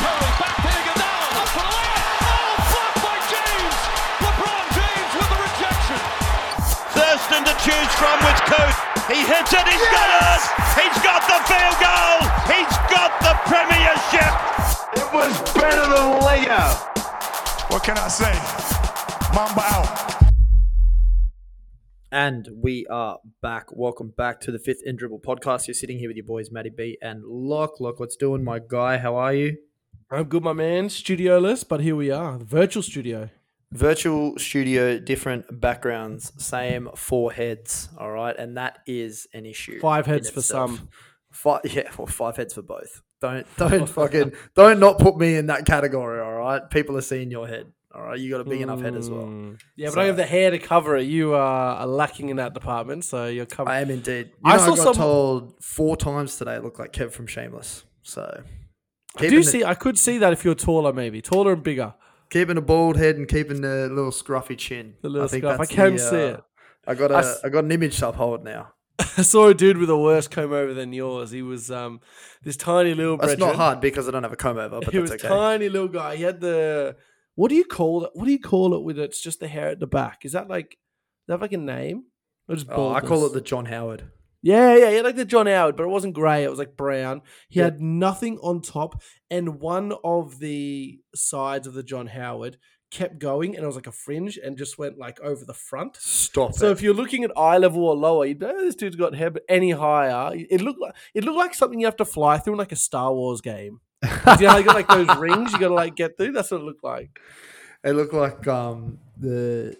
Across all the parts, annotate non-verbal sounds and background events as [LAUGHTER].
Curry, back to Iguodala, up for the layup. Oh, blocked by James. LeBron James with the rejection. Thurston to choose from with Coot. He hits it, He's got it! He's got the field goal! He's got the premiership! It was better than layup. What can I say? Mamba out. And we are back. Welcome back to the fifth in dribble podcast. You're sitting here with your boys, Matty B and Lock. Lock, what's doing, my guy? How are you? I'm good, my man. Studioless, but here we are, the virtual studio. Virtual studio, different backgrounds, same four heads. All right, and that is an issue. Five heads for itself. some. Five, [LAUGHS] yeah, well, five heads for both. Don't, don't [LAUGHS] fucking, don't not put me in that category. All right, people are seeing your head. All right, you got a big enough head as well. Mm. Yeah, but So- I have the hair to cover it. You are, are lacking in that department, so you're I am indeed. You I know, I, saw got some- told four times today. Look like Kev from Shameless. So, I do see. I could see that if you're taller, maybe taller and bigger. keeping a bald head and keeping the little scruffy chin. The little I think scruff. I can the, see uh, it. I got a I I s- got an image to uphold now. [LAUGHS] I saw a dude with a worse comb over than yours. He was um this tiny little. That's not hard because I don't have a comb over, but he was okay. tiny little guy. He had the what do you call it? What do you call it with it's just the hair at the back? Is that like is that like a name? Or just Oh, I call it the John Howard. Yeah, yeah, yeah, like the John Howard, but it wasn't grey, it was like brown. He Yeah. had nothing on top, and one of the sides of the John Howard kept going, and it was like a fringe and just went like over the front. Stop So it. if you're looking at eye level or lower, you know this dude's got hair, but any higher, it looked like it looked like something you have to fly through in like a Star Wars game. you know, you got like those [LAUGHS] rings you got to like get through. That's what it looked like. It looked like um the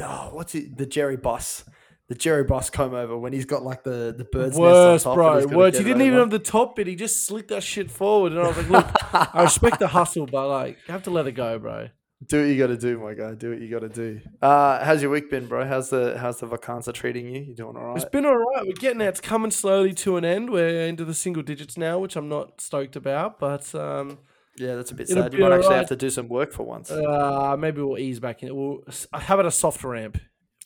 oh, what's it? The Jerry Boss. The Jerry Boss comb over when he's got like the the bird's Worse, nest on top. bro. he's gotta Worse. get He didn't even have the top bit. He just slicked that shit forward, and I was like, "Look, I respect the hustle, but like, you have to let it go, bro." Do what you got to do, my guy. Do what you got to do. Uh, how's your week been, bro? How's the how's the vacanza treating you? You doing all right? It's been all right. We're getting there. It's coming slowly to an end. We're into the single digits now, which I'm not stoked about, but um, yeah, that's a bit sad. You might actually alright. have to do some work for once. uh, maybe we'll ease back in. We'll how about a soft ramp?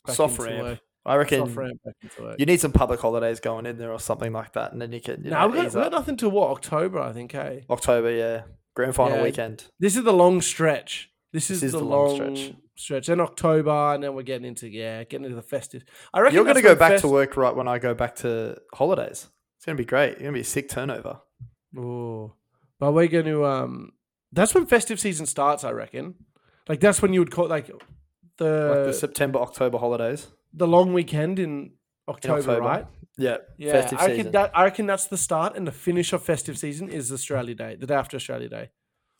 Soft ramp. work? I reckon Soft ramp back into work. you need some public holidays going in there or something like that, and then you can. You No, know, we've got, we've got nothing to what October, I think. Hey, October, yeah, grand final Yeah. weekend. this is the long stretch. This is, is the, the long long, stretch. stretch. Then October, and then we're getting into yeah, getting into the festive. I reckon You're going to go back fest- to work right when I go back to holidays. It's going to be great. You're going to be a sick turnover. Oh, but we're going to um. That's when festive season starts. I reckon. Like that's when you would call like the like the September, October holidays. The long weekend in In October, October. right? Yeah, Yeah, festive I reckon season. that I reckon that's the start, and the finish of festive season is Australia Day, the day after Australia Day.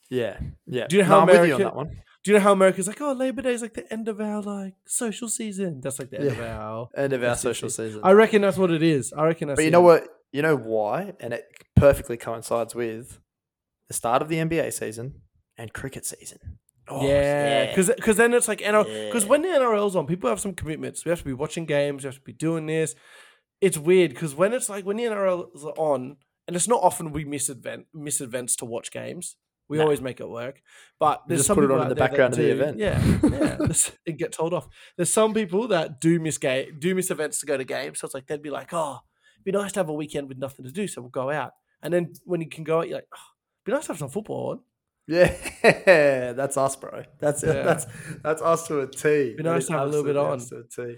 yeah, yeah. Do you know No, how with you on America- that one? Do you know how America's like, oh, Labor Day is like the end of our like social season. That's like the end of our. [LAUGHS] End of our social season. season. I reckon that's what it is. I reckon that's. But you know what? You know why? And it perfectly coincides with the start of the NBA season and cricket season. Oh, yeah, because then it's like NRL. because Yeah. when the NRL's on, people have some commitments. We have to be watching games. We have to be doing this. It's weird because when it's like when the NRL's on, and it's not often we miss event miss events to watch games. We Nah. always make it work, but there's just some put it people on in the that background of the do- event. Yeah, yeah, [LAUGHS] and get told off. There's some people that do miss game, do miss events to go to games. So it's like they'd be like, "Oh, it'd be nice to have a weekend with nothing to do, so we'll go out." And then when you can go out, you're like, oh, "It'd be nice to have some football on." Yeah, [LAUGHS] that's us, bro. That's Yeah. [LAUGHS] that's that's us to a T. Be nice to have a little bit on. to a T.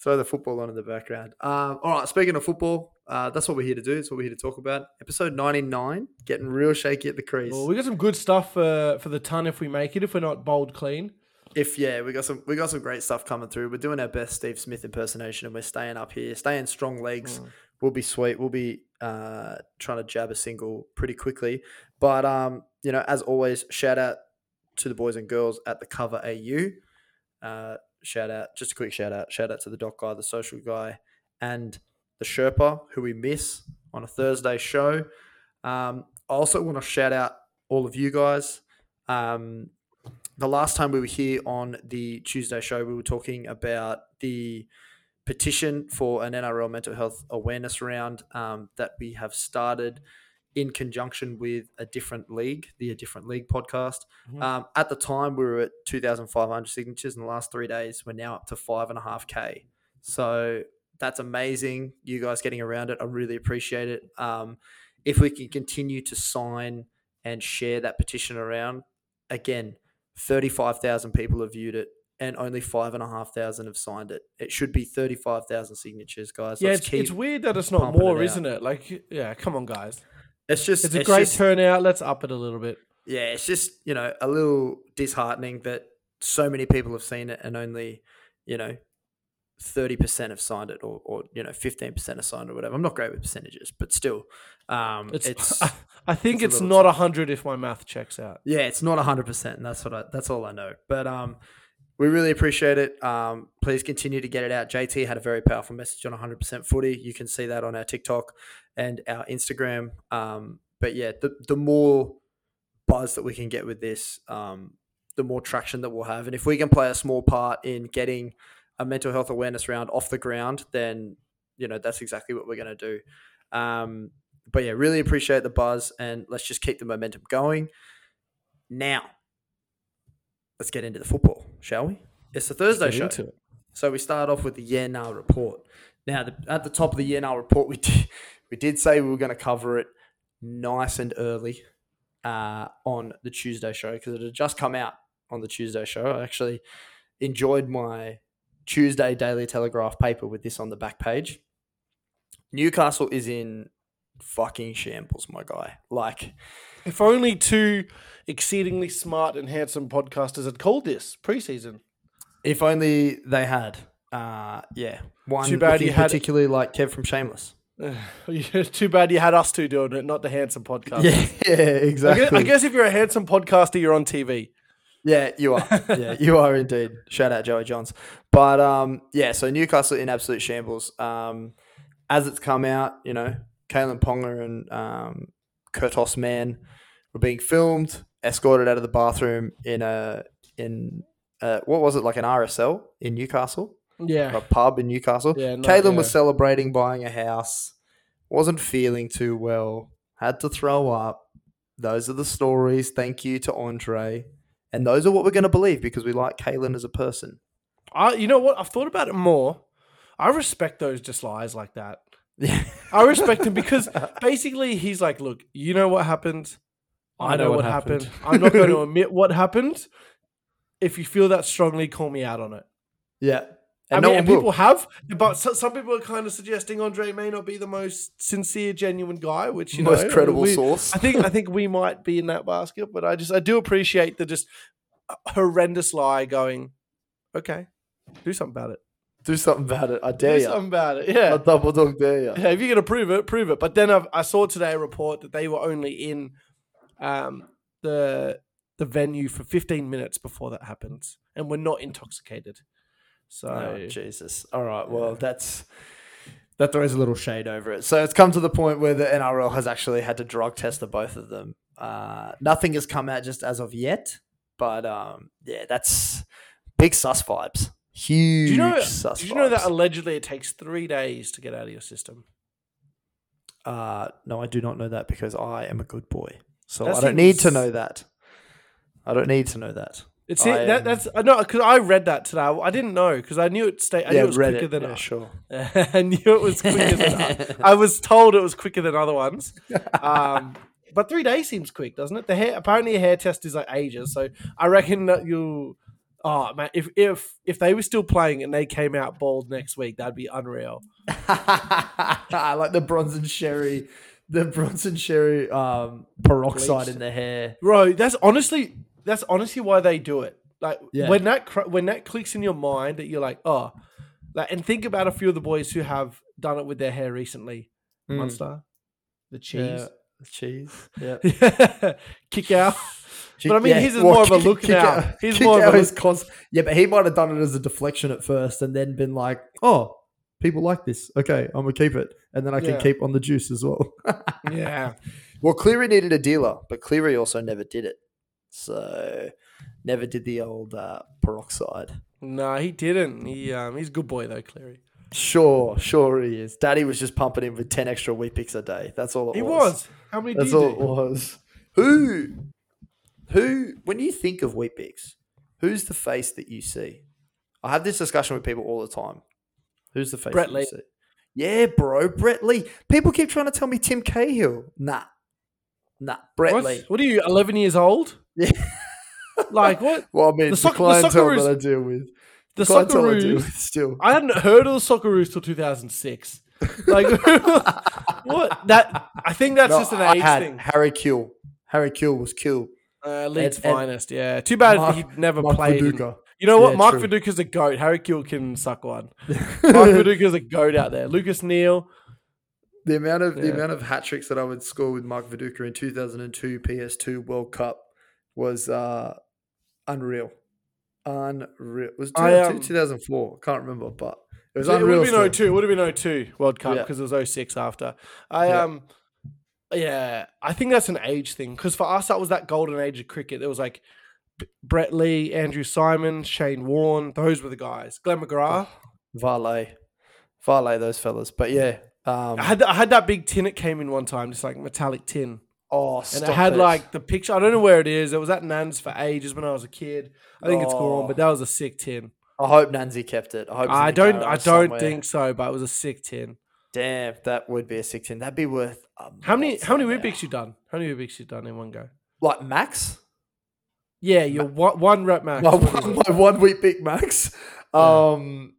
Throw the football on in the background. Um, all right, speaking of football, uh, that's what we're here to do. That's what we're here to talk about. Episode ninety nine, getting real shaky at the crease. Well, we got some good stuff for for the ton if we make it. If we're not bold clean, if yeah, we got some we got some great stuff coming through. We're doing our best Steve Smith impersonation, and we're staying up here, staying strong legs. We'll be sweet. We'll be uh, trying to jab a single pretty quickly. But um, you know, as always, shout out to the boys and girls at the Cover AU. Uh, shout out, just a quick shout out. Shout out to the doc guy, the social guy, and the Sherpa who we miss on a Thursday show. Um, I also want to shout out all of you guys. Um, the last time we were here on the Tuesday show, we were talking about the petition for an NRL mental health awareness round um, that we have started in conjunction with a different league, the A Different League podcast. Um, at the time, we were at 2,500 signatures. In the last three days, we're now up to five and a half K. So that's amazing. You guys getting around it, I really appreciate it. Um, if we can continue to sign and share that petition around, again, 35,000 people have viewed it and only 5,500 have signed it. It should be 35,000 signatures, guys. Yeah, Let's it's, it's weird that it's not more, is isn't it? Like, yeah, come on, guys. It's just It's a great just- turnout. Let's up it a little bit. yeah, it's just you know a little disheartening that so many people have seen it and only you know thirty percent have signed it or, or you know fifteen percent have signed it or whatever. I'm not great with percentages, but still, um, It's, [LAUGHS] it's, I think it's it's, little not a hundred if my math checks out. yeah, it's not hundred percent. and That's what I that's all I know. But um, we really appreciate it. Um, please continue to get it out. JT had a very powerful message on 100% footy. You can see that on our TikTok and our Instagram. Um, but yeah, the the more buzz that we can get with this, um, the more traction that we'll have. And if we can play a small part in getting a mental health awareness round off the ground, then you know that's exactly what we're going to do. Um, but yeah, really appreciate the buzz, and let's just keep the momentum going. Now, let's get into the football, shall we? It's the Thursday show. So we start off with the year Now report. Now, the, at the top of the year Now report, we did, [LAUGHS] we did say we were going to cover it nice and early uh, on the Tuesday show because it had just come out on the Tuesday show. I actually enjoyed my Tuesday Daily Telegraph paper with this on the back page. Newcastle is in fucking shambles, my guy. Like, If only two exceedingly smart and handsome podcasters had called this preseason. if only they had. Uh, yeah, one Too bad you had- particularly like Kev from Shameless. [SIGHS] Too bad you had us two doing it, not the handsome podcast. Yeah, [LAUGHS] yeah, I exactly. guess, I guess if you're a handsome podcaster, you're on TV. Yeah, you are. [LAUGHS] yeah, you are indeed. Shout out Joey Johns. But um, yeah, so Newcastle in absolute shambles. Um, as it's come out, you know, Kalyn Ponga and um, Kurt Mann were being filmed, escorted out of the bathroom in a in uh, what was it like an RSL in Newcastle, Yeah. a pub in Newcastle. Yeah, no, Kalyn was celebrating buying a house, wasn't feeling too well, had to throw up. Those are the stories. Thank you to Andre. And those are what we're going to believe because we like Kalyn as a person. I, you know what? I've thought about it more. I respect those just lies like that. Yeah. [LAUGHS] I respect him because basically he's like, look, you know what happened. I, know, what happened. I'm not going [LAUGHS] to admit what happened. If you feel that strongly, call me out on it. Yeah. And mean, no one and people have, but so, some people are kind of suggesting Andre may not be the most sincere, genuine guy, which you Most know, credible we- source. I think I think we might be in that basket, but I just I do appreciate the just uh, horrendous lie going. Okay, do something about it. Do something about it. I dare Do you. something about it. Yeah. I double dog dare you. Yeah, if you're gonna prove it, prove it. But then I've, I saw today a report that they were only in um, the the venue for 15 minutes before that happens, and were not intoxicated. So Oh, Jesus. All right. Well, that's that throws a little shade over it. So it's come to the point where the NRL has actually had to drug test the both of them. Uh, nothing has come out just as of yet, but um, yeah, that's big sus vibes. Huge do you know? sus Did you know that allegedly it takes three days to get out of your system? Uh, no, I do not know that because I am a good boy. So That I don't need to know that. I don't need to know that. It's I it, that, that's I know because I read that today. I didn't know because I knew it. Stay, I knew it was quicker it. than yeah, sure. [LAUGHS] I knew it was quicker than I was told it was quicker than other ones. Um, but three days seems quick, doesn't it? The hair apparently a hair test is like ages, so I reckon that you'll. Oh man, if if if they were still playing and they came out bald next week, that'd be unreal. [LAUGHS] I like the Bronson Xerri, the Bronson Xerri um, peroxide Bleached. in the hair. Bro, that's honestly that's honestly why they do it. Like Yeah. when that cr- when that clicks in your mind that you're like, oh, like and think about a few of the boys who have done it with their hair recently. Mm. Monster, the cheese, Yeah, cheese. [LAUGHS] Yeah. kick out. But I mean, his is more of a look now. He's kick more of out a is const- yeah, but he might have done it as a deflection at first, and then been like, "Oh, people like this. Okay, I'm gonna keep it, and then I can Yeah. keep on the juice as well." [LAUGHS] yeah. well, Cleary needed a dealer, but Cleary also never did it, so never did the old uh, peroxide. No, he didn't. He um, he's a good boy though, Cleary. Sure, sure he is. Daddy was just pumping him with ten extra wheat picks a day. That's all it was. He was. was. How many That's did all you it was. Who, who? When you think of Weet-Bix, who's the face that you see? I have this discussion with people all the time. Who's the face? Brett Lee. You see? Yeah, bro, Brett Lee. People keep trying to tell me Tim Cahill. Nah, Nah, Brett What? Lee. What are you? Eleven years old? [LAUGHS] Yeah. Like what? Well, I mean, The the, soc- the clientele Socceroos- that I deal with. The clientele I deal with still. I hadn't heard of the Socceroos till 2006. Like [LAUGHS] what? That I think that's No, just an I age had thing. Harry Kewell. Harry Kewell was Kewell. Uh, Leeds and- and finest, yeah. Too bad Mark- he never Mark played. Viduka. You know what? Yeah, Mark true. Viduka's a goat. Harry Kewell can suck one. [LAUGHS] Mark Viduka's a goat out there. Lucas Neill. The amount of the amount of hat tricks that I would score with Mark Viduka in 2002 PS2 World Cup was uh, unreal. Unreal. It was I, um, 2004. Can't remember, but it was It would unreal. have been still. 02. It would have been 02 World Cup Yeah. because it was 06 after. I Yeah. um yeah, I think that's an age thing because for us that was that golden age of cricket. There was like B- Brett Lee, Andrew Symonds, Shane Warne. Those were the guys. Glenn McGrath. Varley, Varley, those fellas. But yeah, um, I had I had that big tin. It came in one time, just like metallic tin, oh, and it had it. like the picture. I don't know where it is. It was at Nan's for ages when I was a kid. I think it's gone, Oh. but that was a sick tin. I hope Nancy kept it. I hope. I don't. I don't somewhere. think so, but it was a sick tin. Damn, that would be a 16. That'd be worth. a How many? How many. Weet-Bix you done? How many Weet-Bix you done in one go? Like max? Yeah, you're one, one rep max. My, one, my one week big max. Um,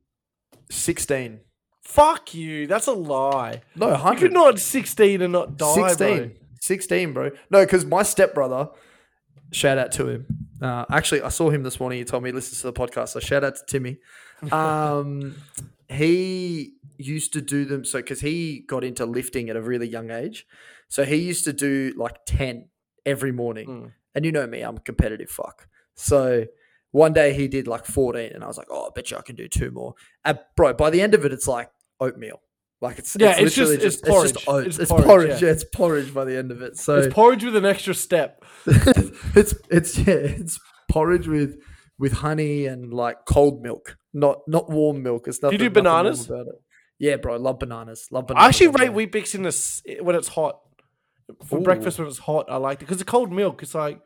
16. Fuck you. That's a lie. No, You could not 16 and not die, 16. bro. 16, bro. No, because my stepbrother, shout out to him. Uh, actually, I saw him this morning. He told me he listens to the podcast. So shout out to Timmy. [LAUGHS] Um, he used to do them. So, because he got into lifting at a really young age. So he used to do like 10 every morning. Mm. And you know me, I'm a competitive fuck. So one day he did like 14, and I was like, oh, I bet you I can do two more. And bro, by the end of it, it's like oatmeal. Like it's Yeah, it's literally just- it's it's just porridge. oats. It's It's, porridge, porridge. yeah. Yeah. it's porridge by the end of it. So It's porridge with an extra step. [LAUGHS] it's it's yeah, it's porridge with with honey and like cold milk, not not warm milk. It's nothing. do nothing warm bananas? about it. Yeah, bro, I love bananas. Love bananas. I actually rate Weet-Bix in this when it's hot. For Ooh. breakfast when it's hot, I like it because the cold milk. It's like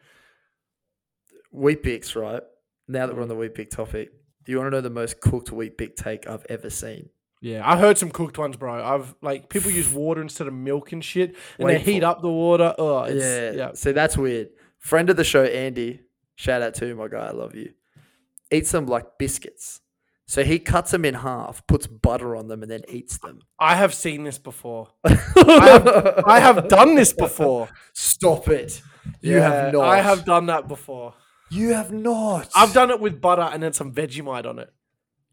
Weet-Bix. Right now that we're on the Weet-Bix topic, do you want to know the most cooked Weet-Bix take I've ever seen? yeah, I heard some cooked ones, bro. I've like people use [SIGHS] water instead of milk and shit, and Wait they heat up the water. Oh, it's, yeah, yeah, So that's weird. Friend of the show, Andy. Shout out to you, my guy. I love you. Eat some like biscuits. So he cuts them in half, puts butter on them, and then eats them. I have seen this before. [LAUGHS] I have, I have done this before. Stop it. You Yeah, have not. I have done that before. You have not. I've done it with butter and then some Vegemite on it.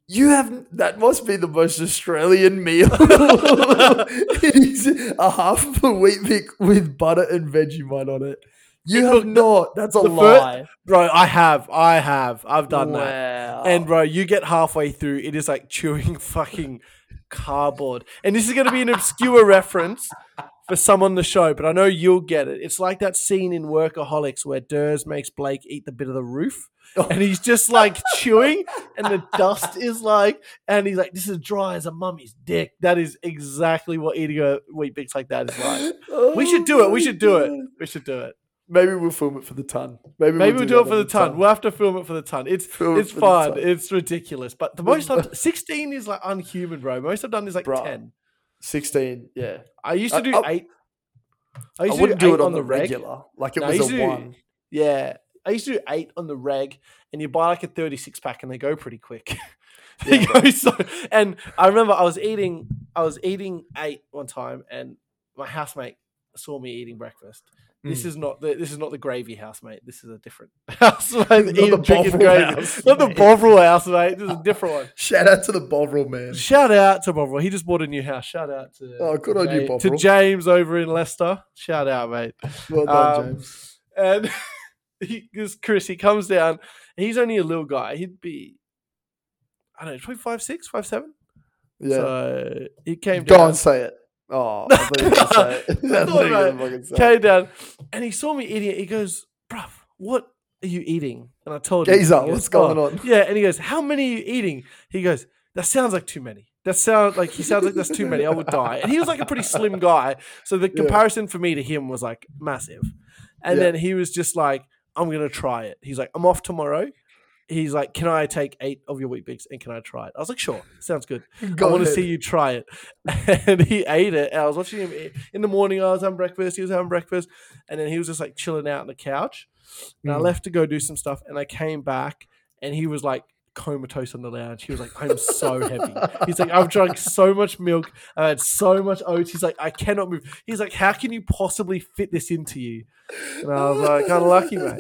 You have. That must be the most Australian meal. [LAUGHS] Eating a half of a Weet-Bix with butter and Vegemite on it. You have not. That's a lie. Bro, I have. I have. I've done that. And bro, you get halfway through, it is like chewing [LAUGHS] fucking cardboard. And this is going to be an obscure [LAUGHS] reference for some on the show, but I know you'll get it. It's like that scene in Workaholics where Ders makes Blake eat the bit of the roof. Oh. And he's just like chewing, and the dust is like, and he's like, "This is dry as a mummy's dick." That is exactly what eating a Weet-Bix like that is like. We should do it. We should do it. We should do it. Maybe we'll film it for the ton. Maybe, Maybe we'll do it for on the ton. We'll have to film it for the ton. It's Film it's the fun. It's ridiculous. But the most I've, [LAUGHS] sixteen is like unhuman, bro. Most I've done is like Bro. ten. 16, yeah. I used to do I- eight. I I used to wouldn't do, do it on, the the reg. regular. Like it No, was a to do- one. Yeah, I used to do eight on the reg, and you buy like a thirty-six pack, and they go pretty quick. [LAUGHS] they Yeah, go so. And I remember I was eating, I was eating eight one time, and my housemate saw me eating breakfast. This Mm. is not the this is not the gravy housemate. This is a different [LAUGHS] housemate. Not eating the Bovril gravy. house, not the mate. Bovril housemate. This is a different one. [LAUGHS] Shout out to the Bovril man. Shout out to Bovril. He just bought a new house. Shout out to Oh, good on you, Ja- to James over in Leicester. Shout out, mate. Well done, Um, James. And [LAUGHS] this Chris, he comes down. He's only a little guy. He'd be, I don't know, probably five six, five seven. Yeah. So he came down. on, say it. Oh, [LAUGHS] I thought you were gonna say it. [LAUGHS] I I thought thought you were about gonna fucking say it. came down, and he saw me eating it. He goes, "Bruv, what are you eating?" And I told him, Geezer, what's going "Oh." on? Yeah, and he goes, "How many are you eating?" He goes, "That sounds like too many." That sounds like he sounds like that's too many. I would die. And he was like a pretty slim guy, so the comparison for me to him was like massive. And Yeah. then he was just like, "I'm gonna try it." He's like, "I'm off tomorrow. He's like, "Can I take eight of your Weet-Bix and can I try it?" I was like, "Sure, sounds good. [LAUGHS] Go I want to see you try it." [LAUGHS] And he ate it. And I was watching him eat- in the morning. I was having breakfast. He was having breakfast, and then he was just like chilling out on the couch. And I Mm. left to go do some stuff, and I came back, and he was like comatose on the lounge. He was like, "I'm so heavy." [LAUGHS] He's like, "I've drunk so much milk. I had so much oats." He's like, "I cannot move." He's like, "How can you possibly fit this into you?" And I was like, "Kind of lucky, mate."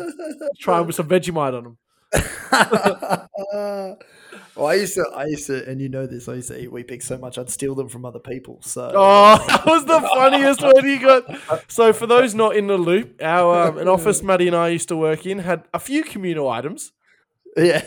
Try him with some Vegemite on him. [LAUGHS] well, I used to, I used to, and you know this. I used to eat Weet-Bix so much I'd steal them from other people. So Oh, [LAUGHS] that was the funniest one you got. So, for those not in the loop, our um, an office [LAUGHS] Maddie and I used to work in had a few communal items. [LAUGHS] yeah,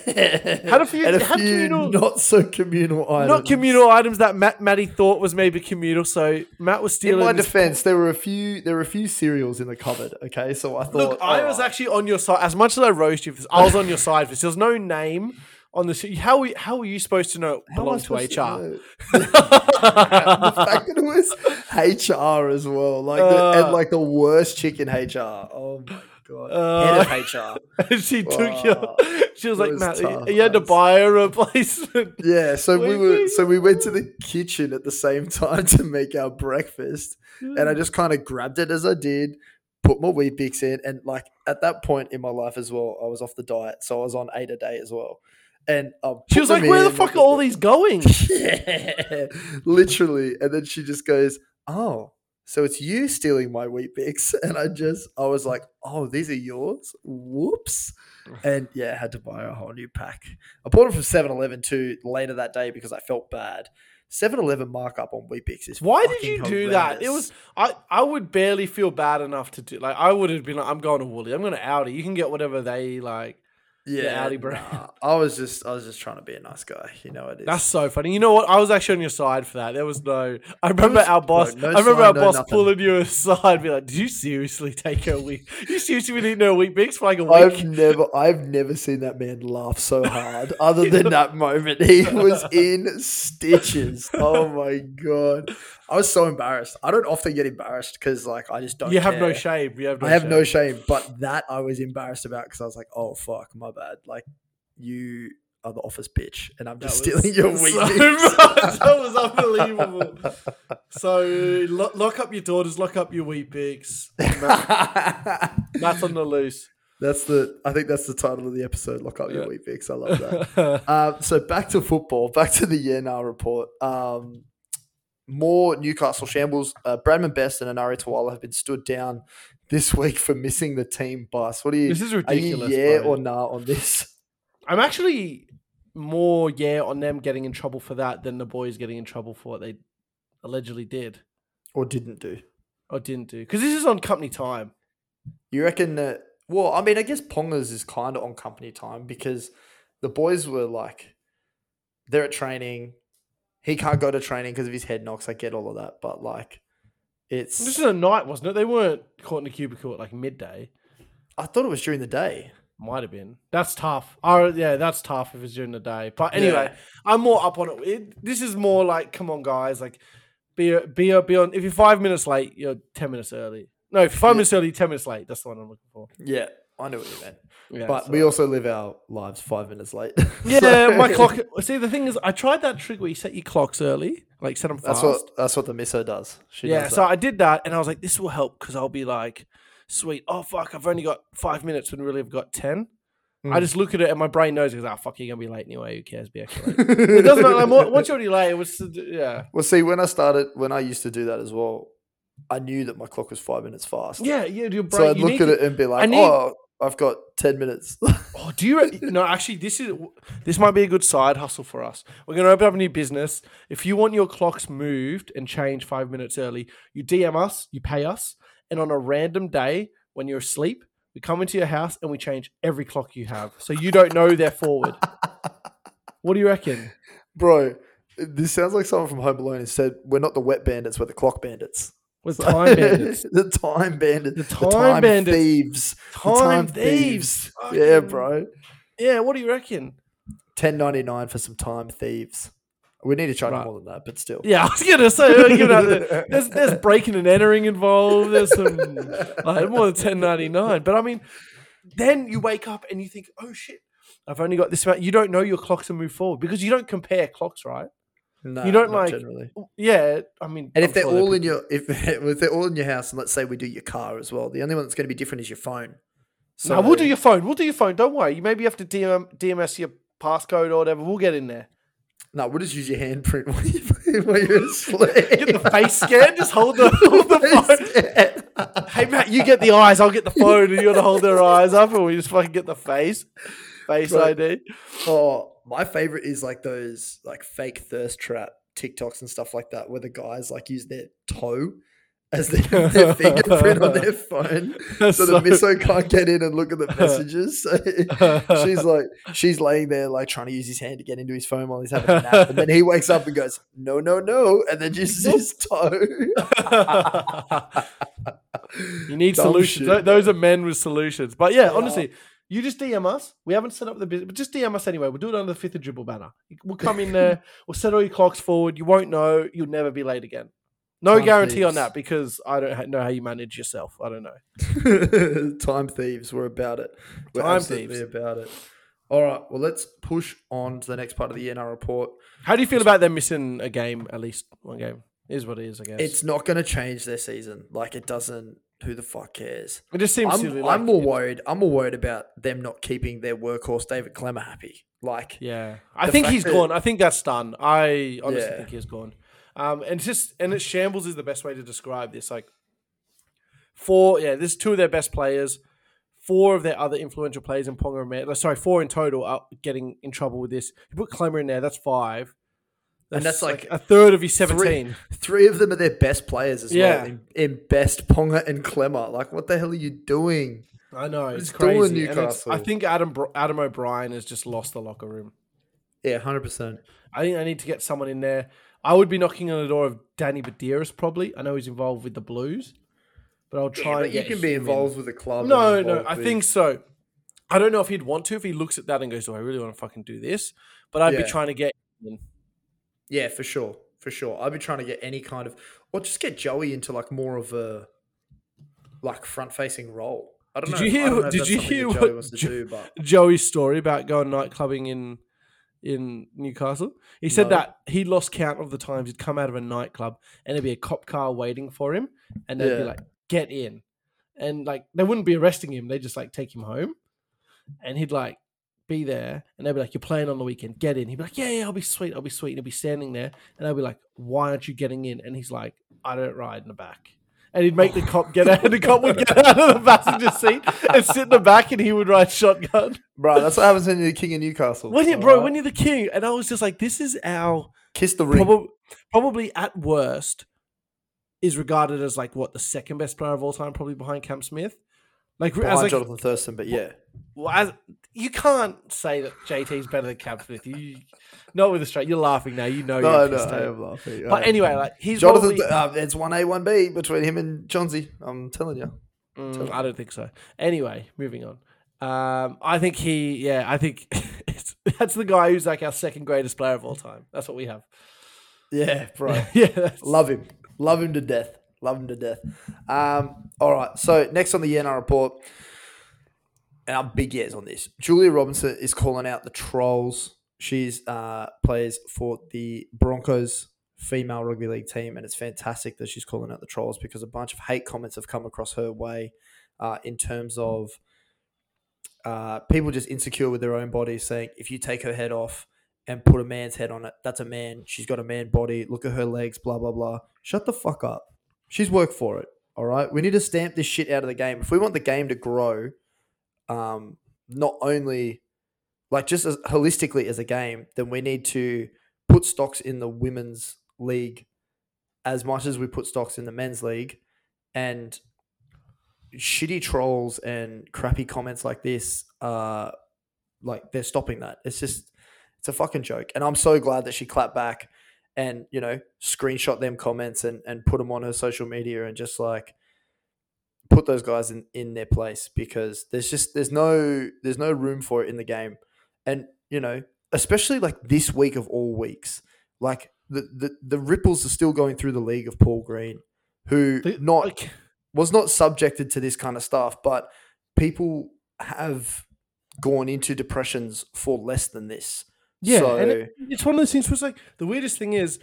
Had a few- and a few communal- not so communal items. Not communal items that Matt Maddie thought was maybe communal. So Matt was stealing. In my this- defense, there were a few, there were a few cereals in the cupboard. Okay, so I thought, Look, I was alright. actually on your side. As much as I roast you for this, I was on your side for this. There was no name on the. se- How were- how were you supposed to know it belonged to HR? know? [LAUGHS] the fact that it was HR as well, like the, Uh. and like the worst chicken HR. Oh my god, Uh. head of HR. [LAUGHS] And she took Wow. your. She was It like, was Matt, tough, you had to lads. buy a replacement. [LAUGHS] Yeah, so we were so we went to the kitchen at the same [LAUGHS] time to make our breakfast, and I just kind of grabbed it as I did, put my Weet-Bix in, and like at that point in my life as well, I was off the diet, so I was on eight a day as well, and I She was like, them "Where the fuck are all these going?" yeah, literally. And then she just goes, "Oh, so it's you stealing my Weet-Bix?" [LAUGHS] And I just, I was like, "Oh, these are yours? Whoops!" [LAUGHS] And yeah, I had to buy a whole new pack. I bought them from 7-Eleven too later that day because I felt bad. 7-Eleven markup on Weet-Bix is Why did you do that? It was I. I would barely feel bad enough to do. Like I would have been like, "I'm going to Woolly. I'm going to Aldi. You can get whatever they like." Yeah, Aldi brand. nah, I was just, I was just trying to be a nice guy. You know it is. That's so funny. You know what? I was actually on your side for that. There was no. I remember was- our boss. no I remember side, our no boss nothing. pulling you aside, be like, "Did you seriously take a week? You seriously been eating a Weet-Bix for like a week?" I've never, I've never seen that man laugh so hard. [LAUGHS] Other than that moment, he was in stitches. Oh my god, I was so embarrassed. I don't often get embarrassed because, like, I just don't. you have no shame. You have. No I have shame. no shame, but that I was embarrassed about because I was like, "Oh fuck, my bad." Like, you are the office bitch, and I'm just stealing [LAUGHS] your so much. bix. that was unbelievable. So lo- lock up your daughters, lock up your wheat. Matt, [LAUGHS] Matt's on the loose. That's the. I think that's the title of the episode. Lock up your Yeah. Weet-Bix. I love that. [LAUGHS] Um, so back to football, back to the Yenar report. Um, more Newcastle shambles. Uh, Bradman Best and Enari Tuala have been stood down this week for missing the team bus. What do you? This is Are ridiculous. you yeah bro. or nah on this? I'm actually more yeah on them getting in trouble for that than the boys getting in trouble for what they allegedly did Or didn't do? or didn't do. Because this is on company time. You reckon that? Well, I mean, I guess Ponga's is kind of on company time because the boys were like, they're at training. He can't go to training because of his head knocks. I get all of that, but like, it's. This is a night, wasn't it? They weren't caught in a cubicle at like midday. I thought it was during the day. Might have been. That's tough. Oh yeah, that's tough if it's during the day. But anyway, Yeah. I'm more up on it. it. This is more like, come on, guys, like be be be on. If you're five minutes late, you're ten minutes early. No, if you're five Yeah. minutes early, ten minutes late. That's the one I'm looking for. Yeah, I know what you meant. Yeah, but so- we also live our lives five minutes late. [LAUGHS] yeah, So- my clock. See, the thing is, I tried that trick where you set your clocks early, like set them fast. That's what that's what the misso does. She yeah, does so. I did that, and I was like, this will help because I'll be like, sweet. Oh fuck, I've only got five minutes when really I've got ten. I Mm. just look at it and my brain knows because oh fuck, you're gonna be late anyway. Who cares? Be extra late. [LAUGHS] it doesn't matter. Like, on- once you're already late, it was yeah, well, see, when I started, when I used to do that as well, I knew that my clock was five minutes fast. yeah, yeah. Your brain. So I'd look at to- it and be like, need- "Oh, I've got ten minutes." [LAUGHS] Oh, do you? re- no, actually, this is this might be a good side hustle for us. We're going to open up a new business. If you want your clocks moved and changed five minutes early, you DM us, you pay us, and on a random day when you're asleep, we come into your house and we change every clock you have, so you don't know they're forward. [LAUGHS] What do you reckon? Bro, this sounds like someone from Home Alone said, "We're not the wet bandits, we're the clock bandits." With time [LAUGHS] bandits, the time bandits. The The time time, bandits. thieves. The time thieves. Yeah, bro. Yeah, what do you reckon? Ten ninety nine for some time thieves. We need to try Right. more than that, but still. Yeah, [LAUGHS] I was gonna say you know, there's there's [LAUGHS] breaking and entering involved. There's some like more than ten ninety nine. But I mean, then you wake up and you think, oh shit, I've only got this amount. You don't know your clocks and move forward because you don't compare clocks, right? No, You don't like- generally. Yeah, I mean, And I'm if they're sure there are all in your if, [LAUGHS] if they're all in your house, and let's say we do your car as well, the only one that's going to be different is your phone. no, we'll do your phone. We'll do your phone. Don't worry. You maybe have to DM, DMS your passcode or whatever. We'll get in there. No, we'll just use your handprint [LAUGHS] when you're asleep. Get the face scan. Just hold the, [LAUGHS] hold the phone. Hey Matt, you get the eyes. I'll get the phone, and you got to hold their eyes up, and we just fucking get the face, face Right. ID. Oh, my favorite is like those like fake thirst trap TikToks and stuff like that, where the guys like use their toe as their, [LAUGHS] their fingerprint on their phone, so, So- the misso [LAUGHS] can't get in and look at the messages. So [LAUGHS] she's like, she's laying there like trying to use his hand to get into his phone while he's having a nap, and then he wakes up and goes, "No, no, no," and then uses his toe. You need Dumb solutions. shit, Those are men with solutions. But yeah, honestly, you just DM us. We haven't set up the business, but just DM us anyway. We'll do it under the fifth of dribble banner. We'll come in there. [LAUGHS] we'll set all your clocks forward. You won't know. You'll never be late again. No Time guarantee on that because I don't ha- know how you manage yourself. I don't know. [LAUGHS] Time thieves. We're about it. We're Time absolutely thieves. about it. All right. Well, let's push on to the next part of the NR report. How do you feel about them missing a game, at least one game? Is what it is, I guess. It's not going to change their season. Like it doesn't. Who the fuck cares? it just seems. I'm, like, I'm more worried. I'm more worried about them not keeping their workhorse David Klemmer happy. Like, Yeah, I think he's that- gone. I think that's done. I honestly Yeah. think he's gone. Um, and it's just and it's shambles is the best way to describe this. Like four, yeah, there's two of their best players. Four of their other influential players in Ponga and sorry, four in total are getting in trouble with this. You put Klemmer in there, that's five. And that's like a third of his 17. three of them are their best players as Yeah. well. In, in best Ponga and Klemmer. Like, what the hell are you doing? I know it's It's crazy. And it's- I think Adam Adam O'Brien has just lost the locker room. Yeah, hundred percent. I think I need to get someone in there. I would be knocking on the door of Danny Buderus probably. I know he's involved with the Blues, but I'll try. Yeah, but you can be him in. involved with the club. No, no, involved I with- think so. I don't know if he'd want to if he looks at that and goes, "Oh, I really want to fucking do this?" But I'd be trying to get. In. Yeah, for sure, for sure. I'd be trying to get any kind of, or just get Joey into like more of a, like front-facing role. I don't know. Did know. you hear know did you hear Joey what wants to Jo- do? But Joey's story about going night clubbing in in Newcastle. He said No. that he lost count of the times he'd come out of a nightclub and there'd be a cop car waiting for him, and they'd be like, "Get in," and like they wouldn't be arresting him; they just like take him home, and he'd like be there, and they'd be like, "You're playing on the weekend, get in." He'd be like, "Yeah, yeah, I'll be sweet, I'll be sweet," and he'd be standing there, and I'd be like, "Why aren't you getting in?" And he's like, "I don't ride in the back." And he'd make the cop get out, and the cop would get out of the passenger seat and sit in the back, and he would ride shotgun. bro, that's what happens when you're the king of Newcastle. When you, bro, right? when you're the king, and I was just like, this is our kiss the ring. probably, probably at worst is regarded as like what the second best player of all time, probably behind Cam Smith. Like, as like Jonathan Thurston, but yeah, well, as, you can't say that JT's better than Cam Smith. You not with a straight. You're laughing now. You know. no, you're no, I am laughing. But anyway, like he's Jonathan, probably, uh, it's one A, one B between him and Johnsy. I'm telling you. Mm, I don't think so. Anyway, moving on. Um, I think he, yeah, I think [LAUGHS] it's, that's the guy who's like our second greatest player of all time. That's what we have. Yeah, bro. [LAUGHS] yeah, Love him. Love him to death. Love him to death. Um, all right. So next on the NR report, and I'm big yes on this. Julia Robinson is calling out the trolls. She's uh, plays for the Broncos female rugby league team, and it's fantastic that she's calling out the trolls because a bunch of hate comments have come across her way uh, in terms of uh, people just insecure with their own bodies, saying if you take her head off and put a man's head on it, that's a man. She's got a man body. Look at her legs. Blah blah blah. Shut the fuck up. She's worked for it. All right. We need to stamp this shit out of the game if we want the game to grow. Um, not only like just as holistically as a game, then we need to put stocks in the women's league as much as we put stocks in the men's league, and shitty trolls and crappy comments like this uh like they're stopping that it's just it's a fucking joke and i'm so glad that she clapped back and you know screenshot them comments and and put them on her social media and just like put those guys in in their place because there's just there's no there's no room for it in the game and you know especially like this week of all weeks like the the, the ripples are still going through the league of paul green who The- not like, was not subjected to this kind of stuff, but people have gone into depressions for less than this. Yeah, So, and it, it's one of those things where it's like the weirdest thing is,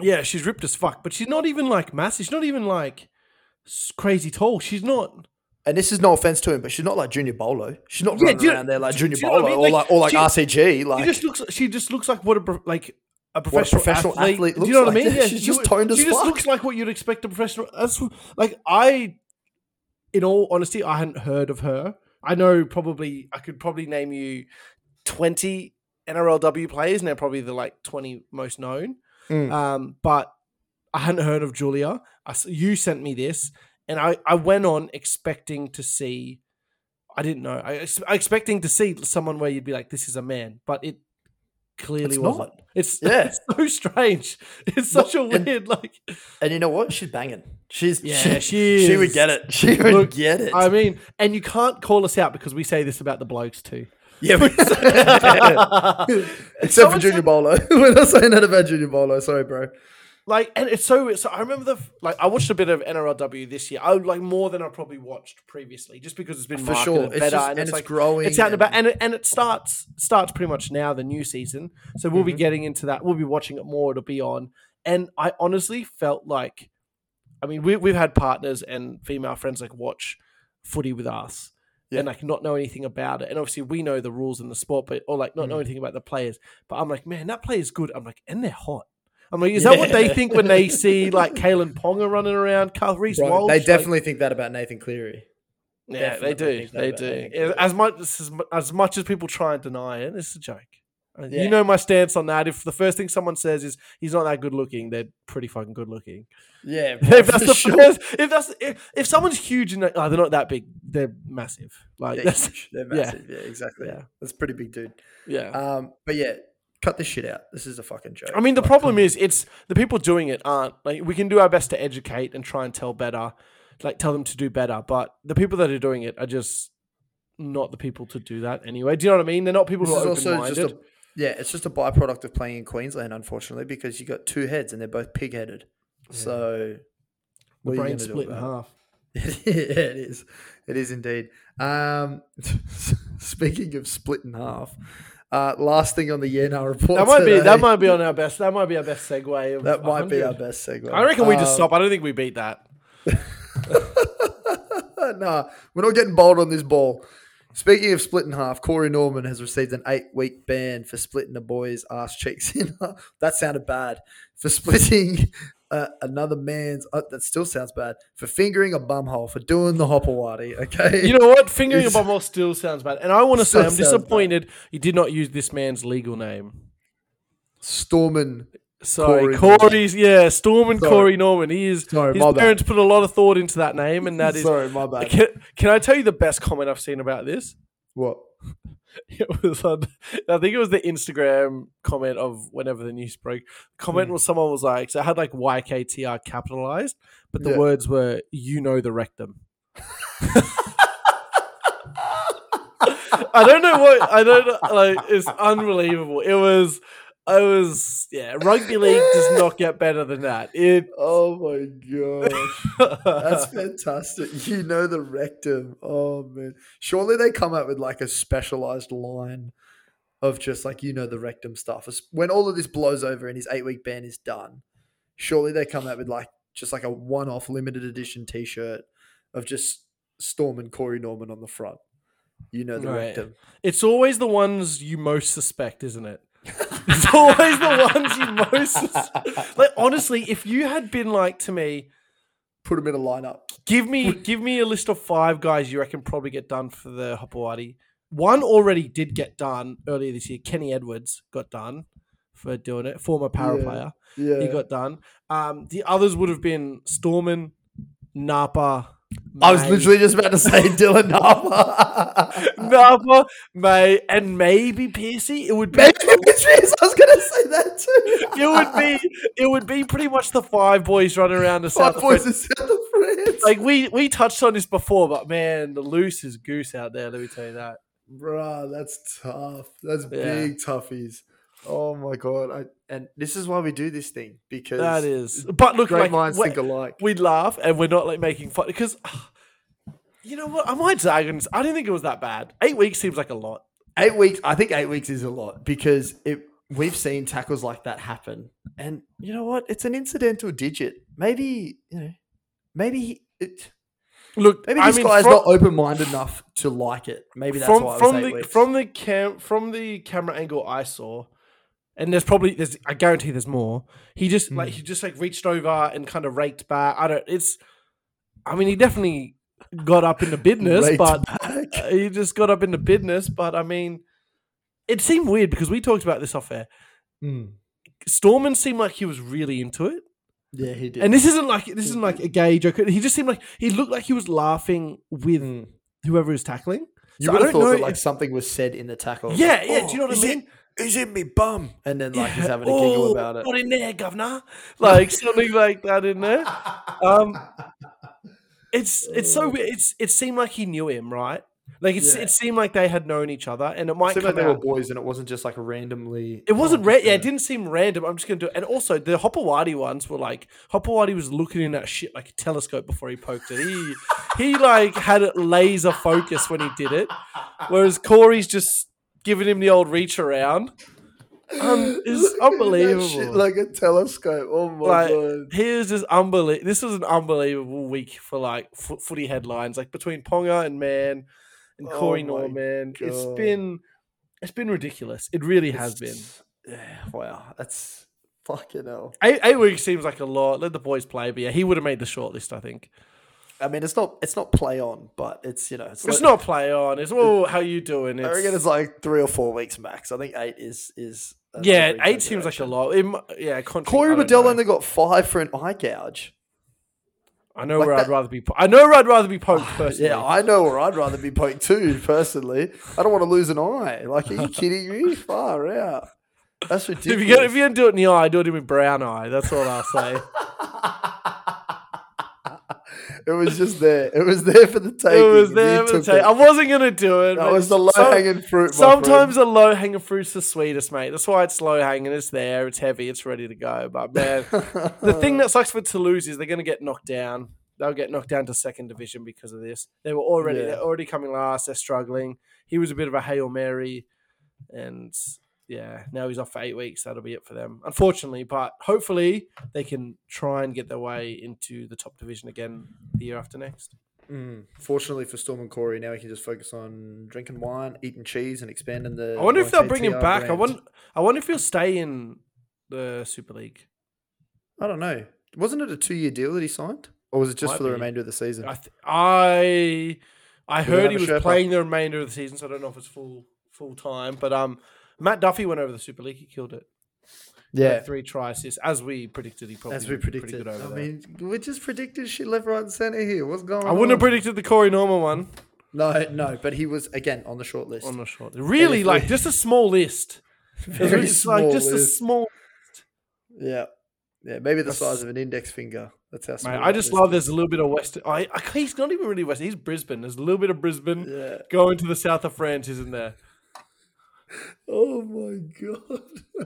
yeah, she's ripped as fuck, but she's not even like massive. She's not even like crazy tall. She's not. and this is no offense to him, but she's not like Junior Paulo. She's not Yeah, running you- around there like Junior do you know what I Bolo mean? or Like, like or like she- RCG. Like she just looks. She just looks like what a like a professional, professional athlete. athlete Do you know what I like. mean? Yeah, [LAUGHS] She's just toned as She just fuck. looks like what you'd expect a professional. That's like I. In all honesty, I hadn't heard of her. I know probably I could probably name you twenty NRLW players, and they're probably the like twenty most known. Mm. Um, but I hadn't heard of Julia. I you sent me this, and I, I went on expecting to see. I didn't know. I, I expecting to see someone where you'd be like, "This is a man," but it clearly It's wasn't. not. It's [LAUGHS] Yeah. it's so strange. It's such a Well, and- weird like. [LAUGHS] And you know what? She's banging. She's Yeah, she, she she would get it. She would Look, get it. I mean, and you can't call us out because we say this about the blokes too. Yeah, [LAUGHS] except for Junior said- Paulo. [LAUGHS] We're not saying that about Junior Paulo. Sorry, bro. like and it's so so i remember the like i watched a bit of nrlw this year i like more than i probably watched previously just because it's been For sure. It's better just- and, it's, it's like growing it's out and about and it, and it starts starts pretty much now the new season so we'll be Mm-hmm. getting into that we'll be watching it more it'll be on and i honestly felt like i mean we, we've had partners and female friends like watch footy with us Yeah. and like not know anything about it and obviously we know the rules in the sport but or like not Mm. know anything about the players but i'm like man that player's good i'm like and they're hot I'm like, is that what they think when they [LAUGHS] see like Kalyn Ponga running around, Carl Reece Walsh? they Like, definitely think that about Nathan Cleary. yeah, they do, they do. Yeah. As much as, as much as people try and deny it, it's a joke. Yeah. You know my stance on that. If the first thing someone says is he's not that good looking, they're pretty fucking good looking. Yeah, [LAUGHS] if that's the sure. first, if that's if, if someone's huge and oh, they're not that big, they're massive. Like They're. [LAUGHS] They're yeah. massive. Yeah, exactly. Yeah. That's pretty big dude. yeah. Um, but yeah, cut this shit out. This is a fucking joke. I mean, the Like, problem is, it's the people doing it aren't like we can do our best to educate and try and tell better, like tell them to do better. But the people that are doing it are just not the people to do that anyway. Do you know what I mean? They're not people this who are open just minded. Yeah, it's just a byproduct of playing in Queensland, unfortunately, because you got two heads and they're both pig-headed. So The what are you brain split in half. [LAUGHS] yeah, it is. It is indeed. Um, [LAUGHS] speaking of split in half, uh, last thing on the Yena report. That might be that might be on our best. That might be our best segue. [LAUGHS] That might be our best segue. I reckon we just Um, stop. I don't think we beat that. nah, we're not getting bold on this ball. Speaking of split in half, Corey Norman has received an eight week ban for splitting a boy's ass cheeks in [LAUGHS] half. That sounded bad. For splitting uh, another man's, uh, that still sounds bad. For fingering a bumhole, for doing the hopoate, okay? You know what? [LAUGHS] Fingering a It's- bumhole still sounds bad. And I want to say I'm sounds bad. disappointed you did not use this man's legal name. Stormin. Sorry, Corey Corey's yeah, Storm and Sorry. Corey Norman. He is Sorry, his my bad. parents put a lot of thought into that name, and that [LAUGHS] is. Sorry, my bad. Can, can I tell you the best comment I've seen about this? What? [LAUGHS] It was on, I think it was the Instagram comment of whenever the news broke. Comment hmm. was someone was like, so it had like YKTR capitalized, but the Yeah. words were "you know the rectum." [LAUGHS] I don't know what I don't like. It's unbelievable. It was, I was, yeah. Rugby league does not get better than that. It. [LAUGHS] Oh my gosh. That's [LAUGHS] fantastic. You know the rectum. Oh man. Surely they come out with like a specialized line of just like you know the rectum stuff. When all of this blows over and his eight week ban is done, surely they come out with like just like a one off limited edition t shirt of just Storm and Corey Norman on the front. You know the Right. rectum. It's always the ones you most suspect, isn't it? It's always the ones you most like. Honestly, if you had been like to me, Put him in a lineup. give me give me a list of five guys you reckon probably get done for the Hopoate. One already did get done earlier this year. Kenny Edwards got done for doing it. Former power Yeah. player, Yeah. he got done. Um, the others would have been Storman, Napa. I was literally just about to say [LAUGHS] Dylan Napa. Napa, May, and maybe Piercy. It would be Maybe I was gonna say that too. it would be it would be pretty much the five boys running around the south. Five of boys in South of France. Like we we touched on this before, but man, the loose is goose out there. Let me tell you that. Bruh, that's tough. That's Yeah. big toughies. Oh my god! I, and this is why we do this thing because That is. But look, great like, minds we- think alike. we laugh and we're not like making fun because [SIGHS] You know what? I might say I didn't I didn't think it was that bad. Eight weeks seems like a lot. Eight weeks. I think eight weeks is a lot because it. We've seen tackles like that happen, and you know what? It's an incidental digit. Maybe you know. Maybe it. Look, Maybe I this mean, guy's from, not open minded enough to like it. Maybe that's from why from eight the weeks. from the cam from the camera angle I saw, and there's probably there's I guarantee there's more. He just like Mm. he just like reached over and kind of raked back. I don't. It's. I mean, he definitely got up in the business, but uh, he just got up in the business. But I mean, it seemed weird because we talked about this off air. Mm. Storman seemed like he was really into it. Yeah, he did. And this isn't like this isn't like a gay joke. He just seemed like he looked like he was laughing with Mm. whoever was tackling. you So would have know that like if- something was said in the tackle. Yeah, yeah. do you know what I mean? it- He's in me bum, and then like he's having a giggle Oh, about it. Not in there, governor. Like something like that in there. [LAUGHS] Um, it's it's so weird. It's it seemed like he knew him, right? Like it's, Yeah. it seemed like they had known each other, and it might come like they were boys, and it wasn't just like a randomly. It wasn't oh, ra- yeah, yeah. it didn't seem random. I'm just gonna do it. And also the Hopoate ones were like Hopoate was looking in that shit like a telescope before he poked it. He he like had it laser focus when he did it. Whereas Corey's just giving him the old reach around. Um, it's [LAUGHS] Looking at that unbelievable. shit like a telescope. Oh my like god! here's just unbelievable. This was an unbelievable week for like fo- footy headlines, like between Ponga and Mann and Oh Corey my Norman. It's God. been it's been ridiculous. It really has been. Yeah, wow, that's fucking hell. Eight, eight weeks seems like a lot. Let the boys play, but yeah, he would have made the shortlist. I think I mean, it's not it's not play on, but it's you know it's, it's like- not play on. It's oh, how you doing? I reckon it's like three or four weeks max. I think eight is is yeah, eight seems like a lot. It yeah, Corey Waddell only got five for an eye gouge. I know like where that- I'd rather be. Po- I know where I'd rather be poked [SIGHS] personally. Yeah, I know where I'd rather be poked too. Personally, I don't want to lose an eye. Like, are you [LAUGHS] kidding me? Far out. That's if ridiculous. you get, if you don't do it in the eye, do it in with brown eye. That's all I'll say. [LAUGHS] it was just there. It was there for the taking. it was there. for the it. I wasn't gonna do it. That was the low some- hanging fruit. Sometimes friend. the low hanging fruit's the sweetest, mate. That's why it's low hanging. It's there. It's heavy. It's ready to go. But man, the thing that sucks for Toulouse is they're going to get knocked down. They'll get knocked down to second division because of this. They were already Yeah. they're already coming last. They're struggling. He was a bit of a hail mary, and yeah, now he's off for eight weeks. That'll be it for them, unfortunately. But hopefully they can try and get their way into the top division again the year after next. Mm. Fortunately for Storm and Corey, now he can just focus on drinking wine, eating cheese, and expanding the. I wonder if they'll bring him back. I wonder. I wonder if he'll stay in the Super League. I don't know. Wasn't it a two-year deal that he signed, or was it just Might for the be. remainder of the season? I th- I I heard he was playing the remainder of the season, so I don't know if it's full full time. But um, Matt Duffy went over the Super League. He killed it. yeah, Like three try assists, as we predicted. He probably as we predicted. good over I there. mean, we just predicted shit left, right, and center here. What's going on? I wouldn't have predicted the Corey Norman one No, no, but he was again on the short list. on the short. list. Really, like we- just a small list. It's [LAUGHS] Very it's like small just a small. list. Yeah, yeah, maybe the That's- size of an index finger. That's how. Mate, small I just list love there's a little bit of Western. I, I he's not even really Western. He's Brisbane. There's a little bit of Brisbane Yeah. going to the south of France, isn't there? Oh my god!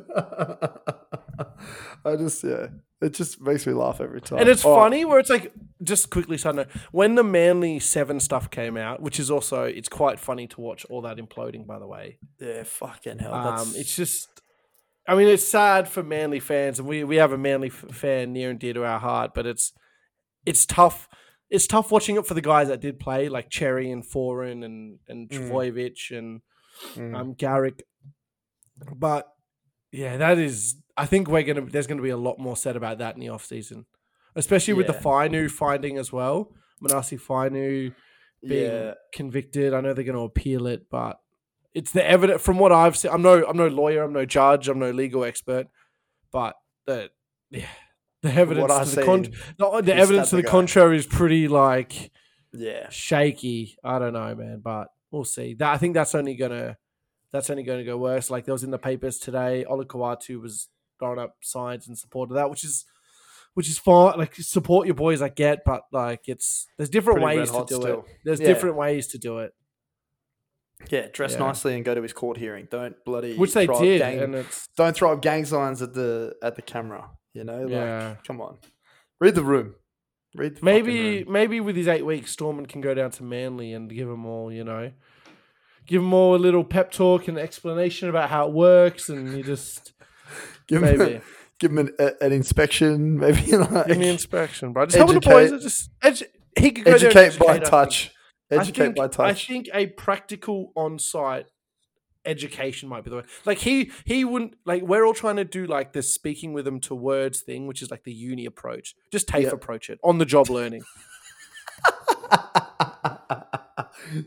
[LAUGHS] I just yeah, it just makes me laugh every time. And it's Oh, funny where it's like, just quickly, side note, when the Manly Seven stuff came out, which is also, it's quite funny to watch all that imploding, by the way. Yeah, fucking hell. Um, it's just, I mean, it's sad for Manly fans, and we, we have a Manly f- fan near and dear to our heart, but it's it's tough. It's tough watching it for the guys that did play, like Cherry and Foran and and Mm. And Mm. um, Garrick. But yeah, that is. I think we're gonna. There's gonna be a lot more said about that in the off season, especially with the Yeah. Fainu finding as well. Manase Fainu being yeah, convicted. I know they're gonna appeal it, but it's the evidence from what I've seen. I'm no. I'm no lawyer. I'm no judge. I'm no legal expert. But the yeah, the evidence to the, con- the, the evidence to the the contrary is pretty like yeah. shaky. I don't know, man, but we'll see. That I think that's only gonna that's only gonna go worse. Like there was in the papers today, Olakau'atu was throwing up signs in support of that, which is which is fine. Like support your boys, I get, but like it's there's different Pretty ways to do it. There's Yeah. different ways to do it, Yeah, dress Yeah. nicely and go to his court hearing. Don't bloody which they throw did, gang- and it's don't throw up gang signs at the at the camera. You know, like Yeah. come on, read the room. Read the Maybe maybe with his eight weeks, Storman can go down to Manly and give them all, you know, give them all a little pep talk and explanation about how it works, and you just [LAUGHS] give him, maybe give him an, a, an inspection. [LAUGHS] Maybe like give me inspection, bro. Just tell the boys just edu- he could go and educate by touch. Educate think, by touch. I think a practical on-site education might be the way. Like he he wouldn't like we're all trying to do like this speaking with them to words thing, which is like the uni approach. Just TAFE approach it on the job learning. [LAUGHS]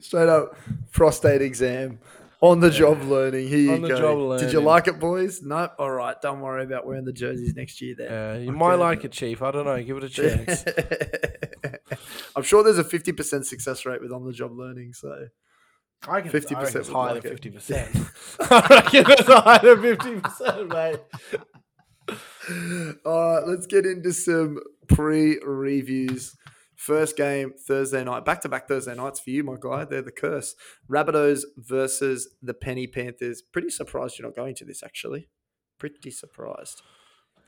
Straight up prostate exam on the job learning. Here you On the go. job Did you like it, boys? No. All right. Don't worry about wearing the jerseys next year. Then. Yeah, you Okay. might like it, Chief. I don't know. Give it a chance. [LAUGHS] I'm sure there's a 50% success rate with on the job learning. So I can 50% I it's higher like than fifty percent. [LAUGHS] I reckon it's higher than fifty percent, mate. [LAUGHS] All right, let's get into some pre reviews. First game Thursday night, back to back Thursday nights for you, my guy. They're the curse. Rabbitohs versus the Penny Panthers. Pretty surprised you're not going to this, actually. Pretty surprised.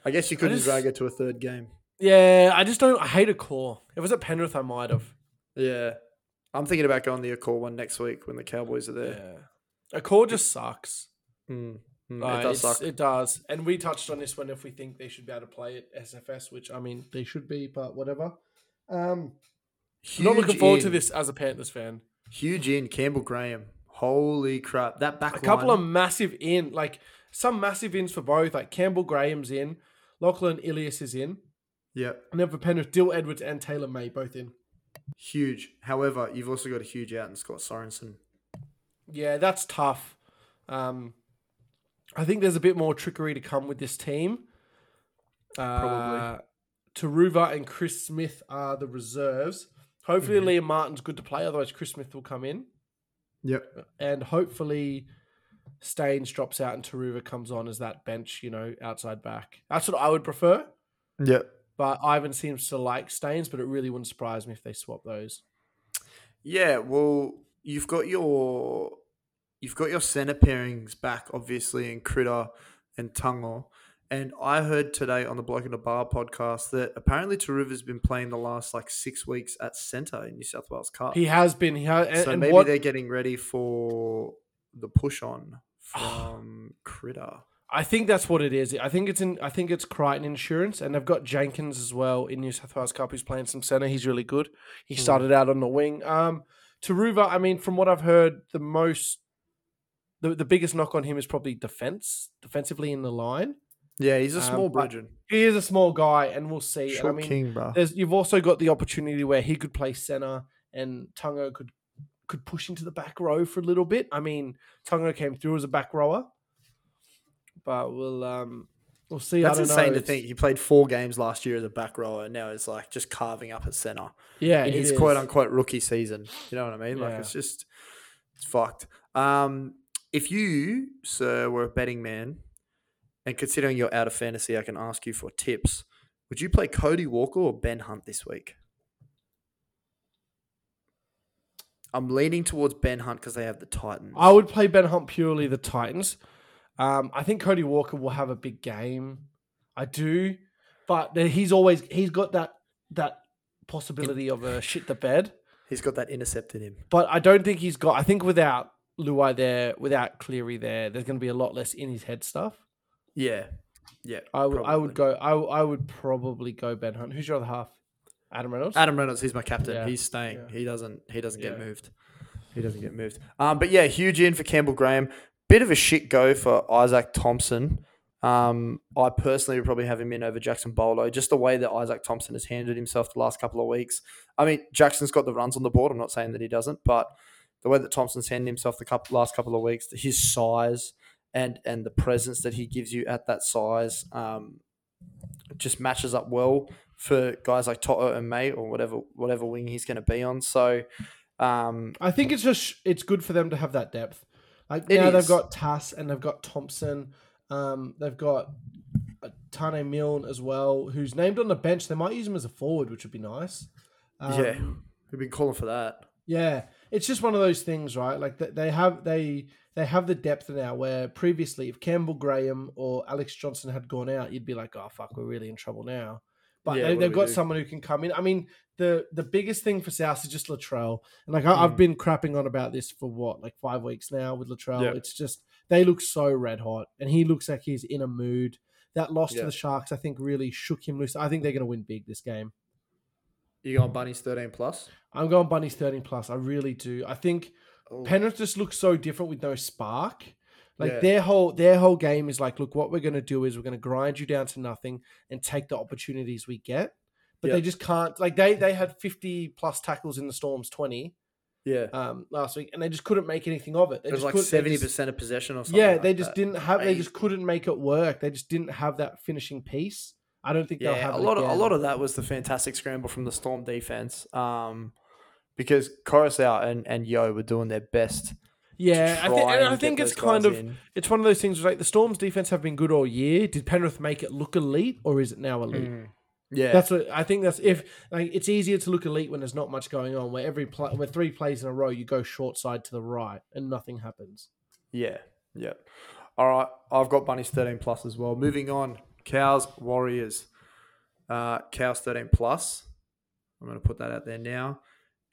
I guess you couldn't just- drag it to a third game. Yeah, I just don't. I hate Accor. If it was at Penrith, I might have. Yeah. I'm thinking about going the Accor one next week when the Cowboys are there. Yeah, Accor just sucks. Mm, mm, Uh, it does suck. It does, and we touched on this one. If we think they should be able to play at SFS, which I mean they should be, but whatever. Um, I'm not looking Huge forward to this as a Panthers fan. Huge in Campbell Graham. Holy crap! That back A couple line- of massive in, like some massive ins for both. Like Campbell Graham's in, Lachlan Ilias is in, yeah, and then for Penrith, Dill Edwards and Taylan May both in. Huge. However, you've also got a huge out in Scott Sorensen. Yeah, that's tough. Um, I think there's a bit more trickery to come with this team. Probably. Uh, Turuva and Chris Smith are the reserves. Hopefully, Mm-hmm. Liam Martin's good to play. Otherwise, Chris Smith will come in, Yep. and hopefully, Staines drops out and Turuva comes on as that bench. You know, outside back. That's what I would prefer. Yep. But Ivan seems to like Staines, but it really wouldn't surprise me if they swap those. Yeah, well, you've got your you've got your centre pairings back, obviously, in Critter and Tago. And I heard today on the Bloke in the Bar podcast that apparently Turuva's been playing the last like six weeks at centre in New South Wales Cup. He has been. He has, and, so maybe what, they're getting ready for the push on [SIGHS] from Critter. I think that's what it is. I think it's in. I think it's Crichton Insurance, and they've got Jenkins as well in New South Wales Cup, who's playing some centre. He's really good. He started out on the wing. Um, Turuva. I mean, from what I've heard, the most, the the biggest knock on him is probably defense, defensively in the line. Yeah, he's a Um, small bridgin. He is a small guy, and we'll see. And I Short mean, king, bro. there's you've also got the opportunity where he could play centre, and Tago could could push into the back row for a little bit. I mean, Tago came through as a back rower, but we'll um we'll see. That's I don't insane know. to think. He played four games last year as a back rower, and now it's like just carving up at centre. Yeah, in his is. quote unquote rookie season. You know what I mean? Like Yeah. it's just it's fucked. Um, if you, sir, were a betting man, and considering you're out of fantasy, I can ask you for tips. Would you play Cody Walker or Ben Hunt this week? I'm leaning towards Ben Hunt because they have the Titans. I would play Ben Hunt purely the Titans. Um, I think Cody Walker will have a big game. I do, but he's always he's got that that possibility of a shit the bed. He's got that intercept in him. But I don't think he's got. I think without Luai there, without Cleary there, there's going to be a lot less in his head stuff. Yeah, yeah. I would. I would go. I, I would probably go Ben Hunt. Who's your other half? Adam Reynolds. Adam Reynolds, he's my captain. Yeah. He's staying. Yeah. He doesn't. He doesn't get moved. He doesn't get moved. Um, but yeah, huge in for Campbell Graham. Bit of a shit go for Isaac Thompson. Um, I personally would probably have him in over Jaxson Paulo. Just the way that Isaac Thompson has handled himself the last couple of weeks. I mean, Jackson's got the runs on the board. I'm not saying that he doesn't, but the way that Thompson's handled himself the couple, last couple of weeks, his size and and the presence that he gives you at that size, um, just matches up well for guys like Toto and May or whatever whatever wing he's going to be on. So, um, I think it's just it's good for them to have that depth. Like It now is. they've got Tass and they've got Thompson. Um, they've got uh, Taane Milne as well, who's named on the bench. They might use him as a forward, which would be nice. Um, yeah, we've been calling for that. Yeah, it's just one of those things, right? Like th- they have they they have the depth now. Where previously, if Campbell Graham or Alex Johnson had gone out, you'd be like, "Oh fuck, we're really in trouble now." But Yeah, they, they've got do? someone who can come in. I mean, the the biggest thing for South is just Latrell, and like I, Mm. I've been crapping on about this for what like five weeks now with Latrell. It's just they look so red hot, and he looks like he's in a mood. That loss to the Sharks, I think, really shook him loose. I think they're going to win big this game. You going bunnies thirteen plus? I'm going Bunnies 13 plus. I really do. I think Oh. Penrith just looks so different with no spark. Like Yeah. their whole their whole game is like, look, what we're gonna do is we're gonna grind you down to nothing and take the opportunities we get. But they just can't. Like they they had 50 plus tackles in the Storms 20 Yeah, um last week, and they just couldn't make anything of it. They it was just like seventy percent of possession or something. Yeah, like they just that. didn't have. They just couldn't make it work. They just didn't have that finishing piece. I don't think they'll Yeah, have a it lot of a lot of that was the fantastic scramble from the Storm defense. Um, because Coruscant and and Yo were doing their best. Yeah, I, and I think it's kind of in. it's one of those things. Like the Storms' defense have been good all year. Did Penrith make it look elite, or is it now elite? Mm. yeah. That's what I think. That's if like it's easier to look elite when there's not much going on. Where every play, where three plays in a row, you go short side to the right and nothing happens. Yeah, yeah. All right, I've got bunnies thirteen plus as well. Moving on, cows Warriors. Uh, cows thirteen plus. I'm going to put that out there now.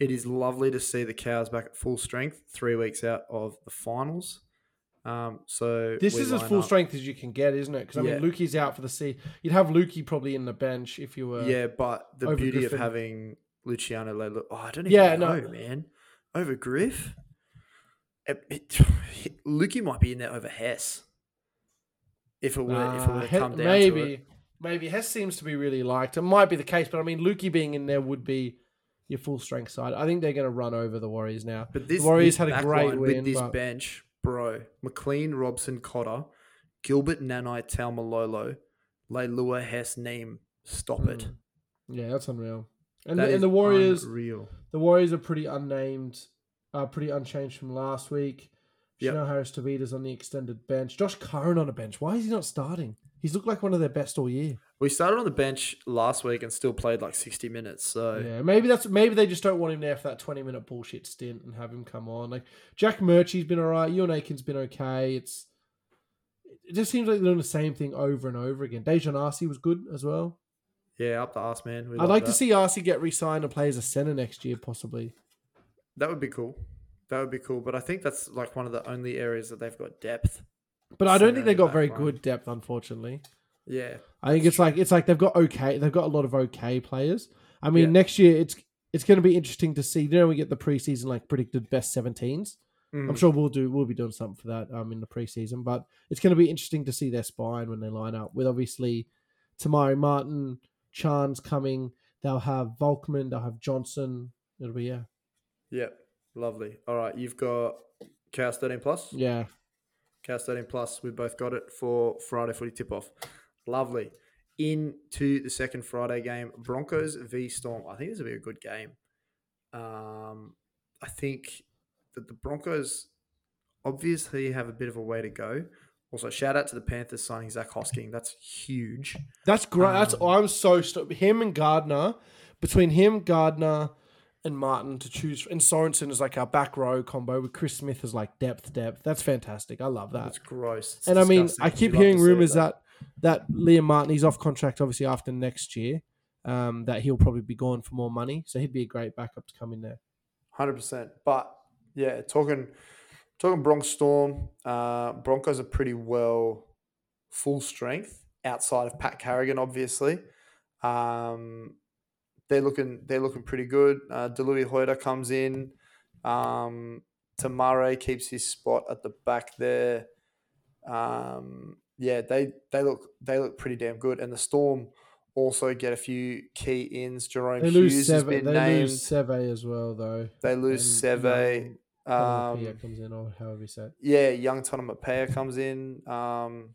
It is lovely to see the cows back at full strength, three weeks out of the finals. Um, so This is as full up- strength as you can get, isn't it? Because I Yeah. mean, Luki's out for the sea. You'd have Lukey probably in the bench if you were. Yeah, but the beauty Griffin. of having Luciano Leilua, oh, I don't even Yeah, know, no. man. Over Griff, it, it, [LAUGHS] Lukey might be in there over Hess. If it were, if it Uh, were to come down maybe, to it. maybe Hess seems to be really liked. It might be the case, but I mean, Lukey being in there would be your full strength side. I think they're going to run over the Warriors now. But this the Warriors this had a great win. with this but- bench, bro. McLean, Robson, Cotter, Gilbert, Nanai, Taumalolo, Leilua, Hess, Neame. Stop it. Mm. yeah, that's unreal. And That the, and the Warriors, real. the Warriors are pretty unnamed, uh, pretty unchanged from last week. Yep. Chanel Harris Tavita's on the extended bench. Josh Curran on a bench. Why is he not starting? He's looked like one of their best all year. We started on the bench last week and still played like sixty minutes. So Yeah, maybe that's maybe they just don't want him there for that twenty minute bullshit stint and have him come on. Like Jack Murchie's been alright, Euan Aitken's been okay. It's it just seems like they're doing the same thing over and over again. Dejan Arce was good as well. yeah, up the ass, man. We I'd like to see Arce get re-signed and play as a center next year, possibly. that. Would be cool. That would be cool. But I think that's like one of the only areas that they've got depth. But I don't think they got very line. good depth, unfortunately. Yeah, I think it's like it's like they've got okay, they've got a lot of okay players. I mean, Yeah. next year it's it's going to be interesting to see. You know, we get the preseason like predicted best 17s. I'm Mm. sure we'll do we'll be doing something for that um in the preseason, but it's going to be interesting to see their spine when they line up with obviously Te Maire Martin, Chan's coming. They'll have Volkman, they'll have Johnson. It'll be yeah, Yep. Lovely. All right, you've got Chaos 13 plus. yeah. Chaos 13 plus. We both got it for Friday footy tip off. Lovely. Into the second Friday game, Broncos v Storm. I think this will be a good game. Um, I think that the Broncos obviously have a bit of a way to go. Also, shout out to the Panthers signing Zach Hosking. That's huge. That's great. That's Um, I'm so st- him and Gardner between him, Gardner, and Martin to choose, and Sorensen is like our back row combo with Chris Smith as like depth, depth. That's fantastic. I love that. That's gross. It's and I mean. I keep hearing to see it, rumors though. that that Liam Martin he's off contract obviously after next year. Um, that he'll probably be gone for more money, so he'd be a great backup to come in there. Hundred percent. But yeah, talking talking Bronx Storm, uh, Broncos are pretty well full strength outside of Pat Carrigan, obviously. Um, they're looking they're looking pretty good. Uh, Delouise Hoeter comes in. Um, Te Maire keeps his spot at the back there. Um, yeah, they they look they look pretty damn good. And the Storm also get a few key ins. Jahrome They Hughes lose has Seve, been they named. lose Seve as well though. they lose And Seve. Tonumaipea Um, comes in or however you say. it. yeah, young Tonumaipea comes in. Um,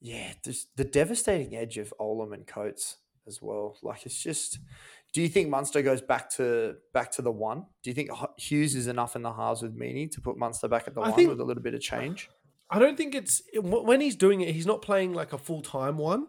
yeah, the devastating edge of Olam and Coates as well. Like it's just. Do you think Munster goes back to back to the one? Do you think Hughes is enough in the halves with Meaney to put Munster back at the I one think- with a little bit of change? I don't think it's when he's doing it. He's not playing like a full time one.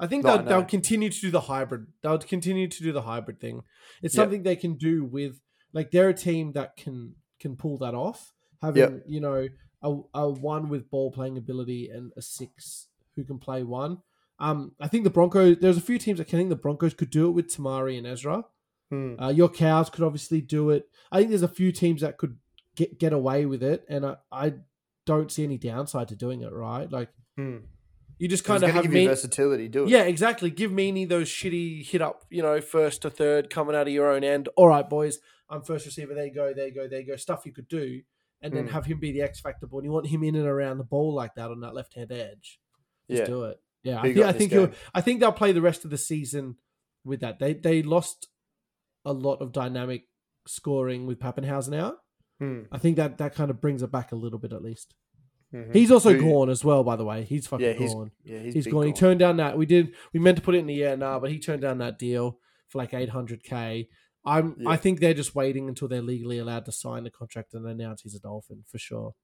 I think No, they'll, they'll continue to do the hybrid. They'll continue to do the hybrid thing. It's Yep. something they can do with like they're a team that can can pull that off. Having you know a, a one with ball playing ability and a six who can play one. Um, I think the Broncos. There's a few teams that can think the Broncos could do it with Te Maire and Ezra. Hmm. Uh, your cows could obviously do it. I think there's a few teams that could get get away with it, and I, I don't see any downside to doing it. Right, like Hmm. you just kind of have give you me. versatility. Do it. Yeah, exactly. Give Meaney those shitty hit up, you know, first to third coming out of your own end. All right, boys, I'm first receiver. There you go, there you go, there you go. Stuff you could do, and then Mm. have him be the X factor ball. And you want him in and around the ball like that on that left hand edge. Just Yeah. do it. Yeah, Who I you think, got I think game? I think they'll play the rest of the season with that. They they lost a lot of dynamic scoring with Papenhuyzen out. Hmm. I think that that kind of brings it back a little bit at least. Mhm. He's also Who- gone as well, by the way. He's fucking Yeah, he's gone yeah, he's, he's big gone. He turned down that. We did. We meant to put it in the air now, but he turned down that deal for like eight hundred k. I'm. Yeah. I think they're just waiting until they're legally allowed to sign the contract and announce he's a Dolphin for sure.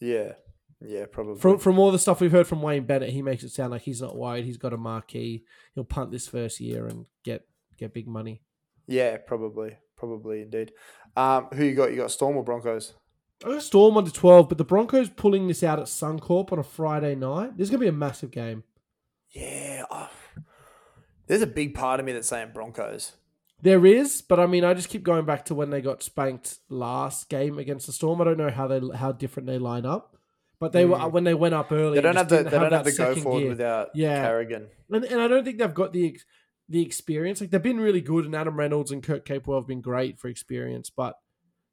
Yeah, yeah, probably. From from all the stuff we've heard from Wayne Bennett, he makes it sound like he's not worried. He's got a marquee. He'll punt this first year and get get big money. yeah, probably, probably indeed. Um, who you got? You got Storm or Broncos? I got Storm under twelve, but the Broncos pulling this out at Suncorp on a Friday night. This is gonna be a massive game. Yeah, oh, there's a big part of me that's saying Broncos. There is, but I mean, I just keep going back to when they got spanked last game against the Storm. I don't know how they how different they line up, but they were Mm. when they went up early. They don't have the they don't have the go forward gear. without Yeah. Carrigan. and, and I don't think they've got the the experience. Like they've been really good, and Adam Reynolds and Kurt Capewell have been great for experience, but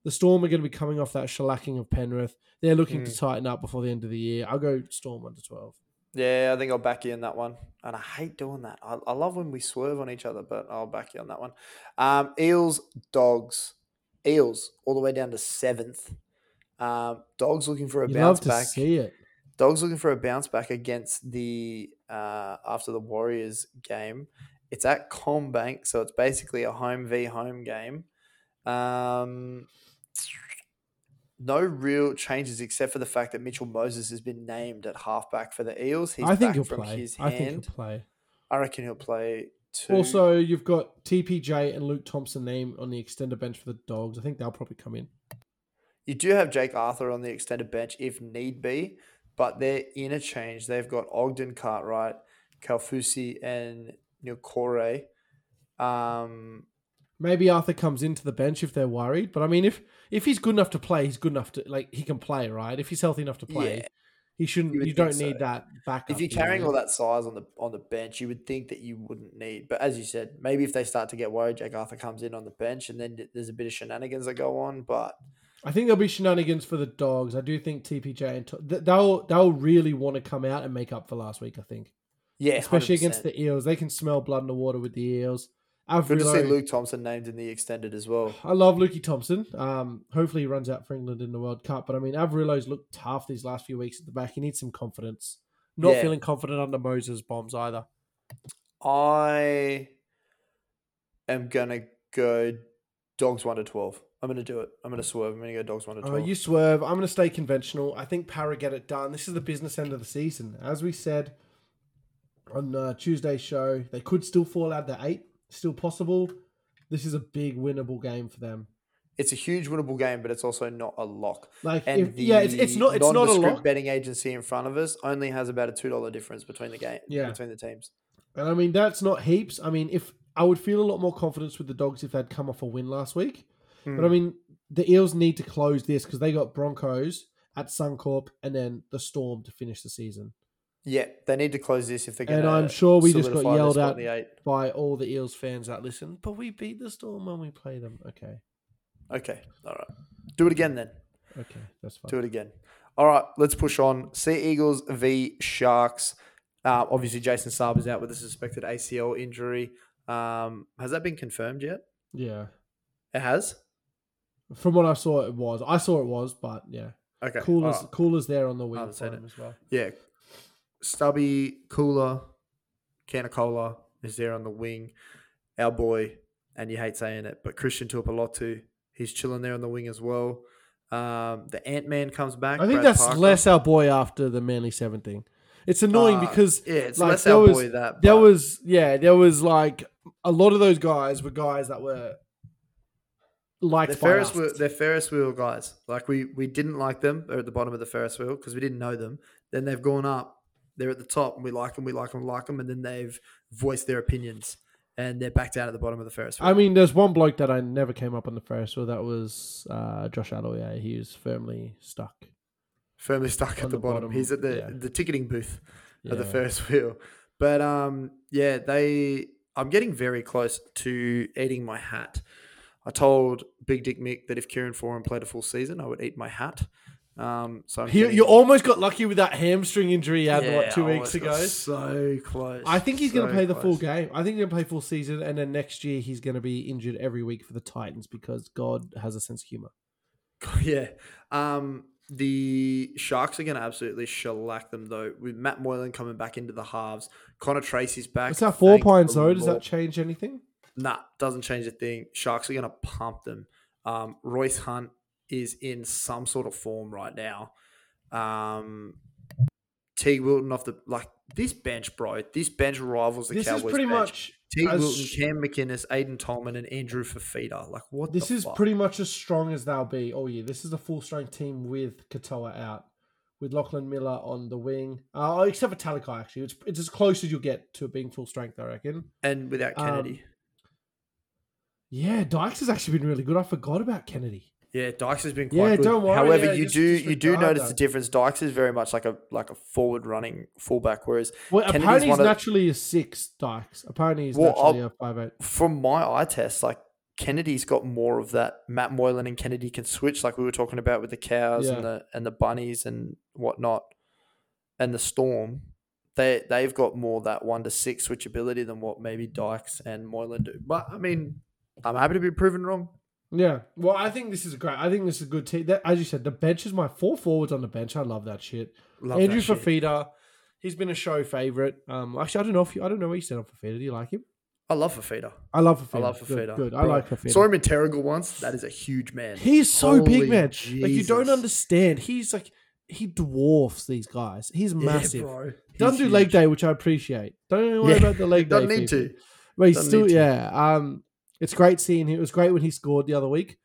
the Storm are going to be coming off that shellacking of Penrith. They're looking to Mm. tighten up before the end of the year. I'll go Storm under twelve. Yeah, I think I'll back you in that one. And I hate doing that. I, I love when we swerve on each other, but I'll back you on that one. Um, Eels, dogs. Eels, all the way down to seventh. Um, dogs looking for a You bounce love to back. see it. Dogs looking for a bounce back against the uh, after the Warriors game. It's at CommBank, so it's basically a home v home game. Um, no real changes except for the fact that Mitchell Moses has been named at halfback for the Eels. He's I think he'll from play. his I think he'll play. I reckon he'll play too. Also, you've got TPJ and Luke Thompson named on the extender bench for the Dogs. I think they'll probably come in. You do have Jake Arthur on the extended bench if need be, but their interchange, they've got Ogden Cartwright, Kalfusi, and Nilkore. Um, Maybe Arthur comes into the bench if they're worried. But I mean, if if he's good enough to play, he's good enough to like he can play, right? If he's healthy enough to play, Yeah, he shouldn't. you You, don't think need that backup. if you're you know? carrying all that size on the on the bench, you would think that you wouldn't need. But as you said, maybe if they start to get worried, Jake Arthur comes in on the bench, and then there's a bit of shenanigans that go on. But I think there'll be shenanigans for the Dogs. I do think TPJ and they'll they'll really want to come out and make up for last week. I think, yeah, especially 100%. against the Eels, they can smell blood in the water with the Eels. Good to see Luke Thompson named in the extended as well. I love Lukey Thompson. Um, hopefully he runs out for England in the World Cup. But I mean, Averillo's looked tough these last few weeks at the back. He needs some confidence. Not Yeah. feeling confident under Moses bombs either. I am gonna go dogs one to twelve. I'm gonna do it. I'm gonna swerve. I'm gonna go dogs one to Oh, twelve. you swerve. I'm going to stay conventional. I think Para get it done. This is the business end of the season. As we said on uh, Tuesday's show, they could still fall out the eight. Still possible. This is a big winnable game for them. it's a huge winnable game, but it's also not a lock. Like, And if, the yeah, it's, it's not it's not a lot. betting agency in front of us only has about a two dollar difference between the game Yeah. between the teams. And I mean, that's not heaps. I mean, if I would feel a lot more confidence with the dogs if they'd come off a win last week. But Hmm. I mean, the Eels need to close this because they got Broncos at Suncorp and then the Storm to finish the season. Yeah, they need to close this if they're going And to. I'm sure we just got yelled at the eight. by all the Eels fans that listen. But we beat the Storm when we play them. Okay, Okay, all right. Do it again then. okay, that's fine. Do it again. All right, let's push on. Sea Eagles v Sharks. Uh, obviously, Jason Saab is out with a suspected ACL injury. Um, has that been confirmed yet? Yeah, It has. from what I saw, it was. I saw it was, but yeah, Okay. coolers, right. coolers there on the wing haven't for seen him as well. Yeah. Stubby, Cooler, Canacola is there on the wing. Our boy, and you hate saying it, but Christian Tuipulotu, he's chilling there on the wing as well. Um, the Ant Man comes back. I think Brad that's Parker. less our boy after the Manly Seven thing. It's annoying Uh, because yeah, it's like, less there our was- boy that. there was yeah, there was like a lot of those guys were guys that were by Ferris wheel. They're Ferris wheel guys. Like we we didn't like them. They're at the bottom of the Ferris wheel because we didn't know them. Then they've gone up they're at the top and we like them, we like them, we like them, and then they've voiced their opinions and they're back down at the bottom of the Ferris wheel. I mean, there's one bloke that I never came up on the Ferris wheel. That was uh, Josh Aloiai. He was firmly stuck. firmly stuck at the, the bottom. bottom, He's at the yeah. the ticketing booth of the Ferris wheel. But um, yeah, they. I'm getting very close to eating my hat. I told Big Dick Mick that if Kieran Foran played a full season, I would eat my hat. Um, so He, getting- you almost got lucky with that hamstring injury he had Yeah, what two weeks ago. So close. I think he's going to play the full game. I think he's going to play full season, and then next year he's going to be injured every week for the Titans because God has a sense of humor. [LAUGHS] Yeah. Um, the Sharks are going to absolutely shellac them though. With Matt Moylan coming back into the halves, Connor Tracey's back. It's that four points though. Does that change anything? Nah, doesn't change a thing. Sharks are going to pump them. Um, Royce Hunt is in some sort of form right now. Um, Teig Wilton off the like this bench, bro. This bench rivals the This Cowboys. is pretty bench. much Teig Wilton, Cam McInnes, Aiden Tolman, and Andrew Fifita. Like what? This is fuck? pretty much as strong as they'll be all year. This is a full strength team with Katoa out, with Lachlan Miller on the wing. Uh, except for Talakai, actually. It's, it's as close as you'll get to it being full strength, I reckon. and without Um, Kennedy. Yeah, Dykes has actually been really good. I forgot about Kennedy. Yeah, Dykes has been Yeah, quite good. don't worry, However, yeah, you just do you do notice that. the difference. Dykes is very much like a like a forward running fullback, whereas Well, Kennedy's apparently he's naturally a six, Dykes. Apparently he's Well, naturally I'll- a five eight. from my eye test, like Kennedy's got more of that. Matt Moylan and Kennedy can switch, like we were talking about with the cows Yeah. and the and the bunnies and whatnot, and the storm. They they've got more that one to six switchability than what maybe Dykes and Moylan do. But I mean, I'm happy to be proven wrong. Yeah. Well, I think this is a great. I think this is a good team. That, as you said, the bench is my four forwards on the bench. I love that shit. Love Andrew that shit. Fifita, he's been a show favorite. Um, actually, I don't know if you, I don't know where you stand on Fifita. Do you like him? I love Fifita. I love Fifita. I love Fifita. Good. I Bro, like Fifita. Saw him in Terrigal once. That is a huge man. He's so big, Holy man. Like you don't understand. He's like he dwarfs these guys. He's Yeah, massive. bro. He doesn't He's do leg day, which I appreciate. Don't worry Yeah, about the leg [LAUGHS] day. Doesn't need to. But he's still, yeah. Um, it's great seeing him. It was great when he scored the other week.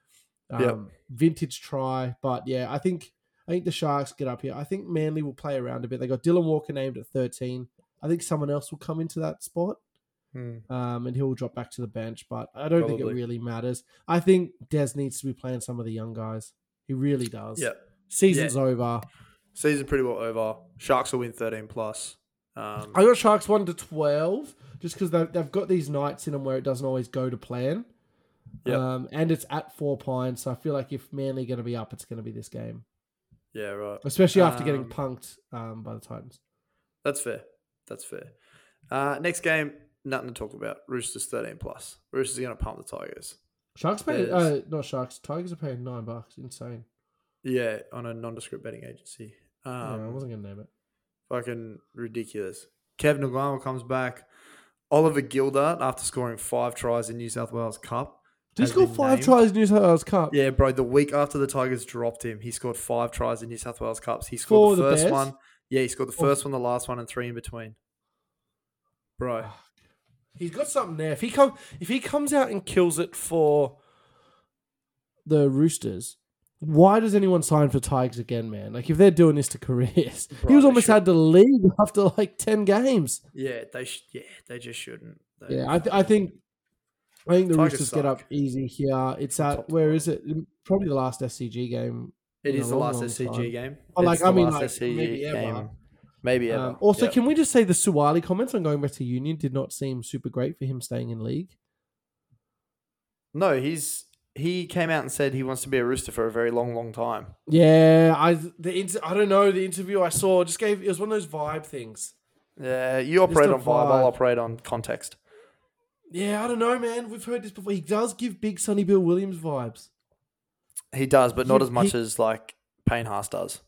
Um, Yep. vintage try, but yeah, I think I think the Sharks get up here. I think Manly will play around a bit. They got Dylan Walker named at thirteen. I think someone else will come into that spot, Hmm. um, and he'll drop back to the bench. But I don't think it really matters. I think Des needs to be playing some of the young guys. He really does. Yeah. Season's over. Season pretty well over. Sharks will win 13 plus. Um, I got Sharks one to twelve, just because they've, they've got these nights in them where it doesn't always go to plan. Yep. Um, and it's at four pines, so I feel like if Manly going to be up, it's going to be this game, yeah, right. especially after getting Um, punked um, by the Titans. That's fair. That's fair. Uh, next game, nothing to talk about. Roosters 13 plus. Roosters are going to pump the Tigers. Sharks paying, uh, not Sharks. Tigers are paying nine bucks. Insane. Yeah, on a nondescript betting agency. Um, yeah, I wasn't going to name it. Fucking ridiculous. Kev Naiqama comes back. Oliver Gildart, after scoring five tries in New South Wales Cup. Did he score five named- tries in New South Wales Cup? Yeah, bro. The week after the Tigers dropped him, he scored five tries in New South Wales Cups. He scored For the the first Bears? one. Yeah, he scored the Or- first one, the last one, and three in between. Bro, He's got something there. If he come, if he comes out and kills it for the Roosters, why does anyone sign for Tigers again, man? Like if they're doing this to careers, [LAUGHS] he was almost had to leave [LAUGHS] after like ten games. yeah, they sh- yeah they just shouldn't. They- Yeah, I, th- I think I think the Tigers Roosters get up easy here. It's at where is it? Probably the last SCG game. it is the long, last SCG time. game. Like, I mean, like, SCG maybe ever. game. Maybe ever. Um, also, Yep. can we just say the Suaalii comments on going back to Union did not seem super great for him staying in league? no, he's he came out and said he wants to be a rooster for a very long, long time. Yeah, I the inter- I don't know the interview I saw just gave it was one of those vibe things. Yeah, you operate on vibe. I'll operate on context. Yeah, I don't know, man. We've heard this before. He does give big Sonny Bill Williams vibes. He does, but not He- as much he- as like Payne Haas does.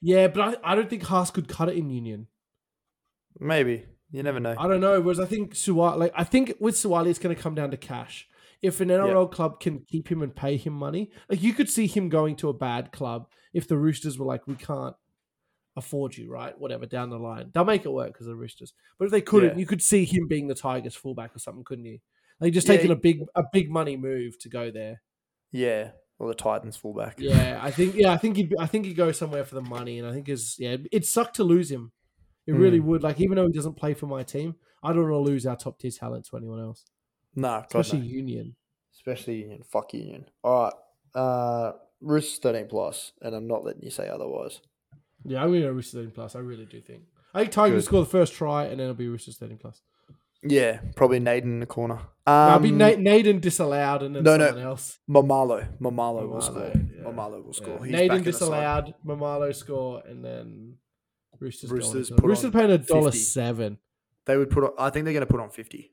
Yeah, but I, I don't think Haas could cut it in Union. Maybe you never know. I don't know. Whereas I think Suaalii, like I think with Suaalii, it's going to come down to cash. If an NRL club can keep him and pay him money, like you could see him going to a bad club if the Roosters were like, we can't afford you, right? Whatever down the line, they'll make it work because of the Roosters. But if they couldn't, Yeah. you could see him being the Tigers fullback or something, couldn't you? Like just Yeah, taking he- a big a big money move to go there. Yeah, or the Titans fullback. Yeah, I think yeah, I think he'd I think he'd go somewhere for the money, and I think is yeah, it sucked to lose him. It really hmm. would. Like even though he doesn't play for my team, I don't want to lose our top tier talent to anyone else, No, God, especially no. Union. especially Union. Fuck Union. All right. Uh, Roosters thirteen plus, and I'm not letting you say otherwise. Yeah, I'm going to go Roosters 13 plus. I really do think. I think Tigers will score the first try, and then it'll be Roosters 13 plus. Yeah, probably Naden in the corner. Um, I'll be Na- Naden disallowed, and then no, no. someone else. Mamalo. Mamalo will score. yeah. Mamalo will score. Yeah. Naden in the side. disallowed, Mamalo score, and then Roosters. Roosters put Roosters paying a dollar seven. They would put. On, I think they're going to put on fifty.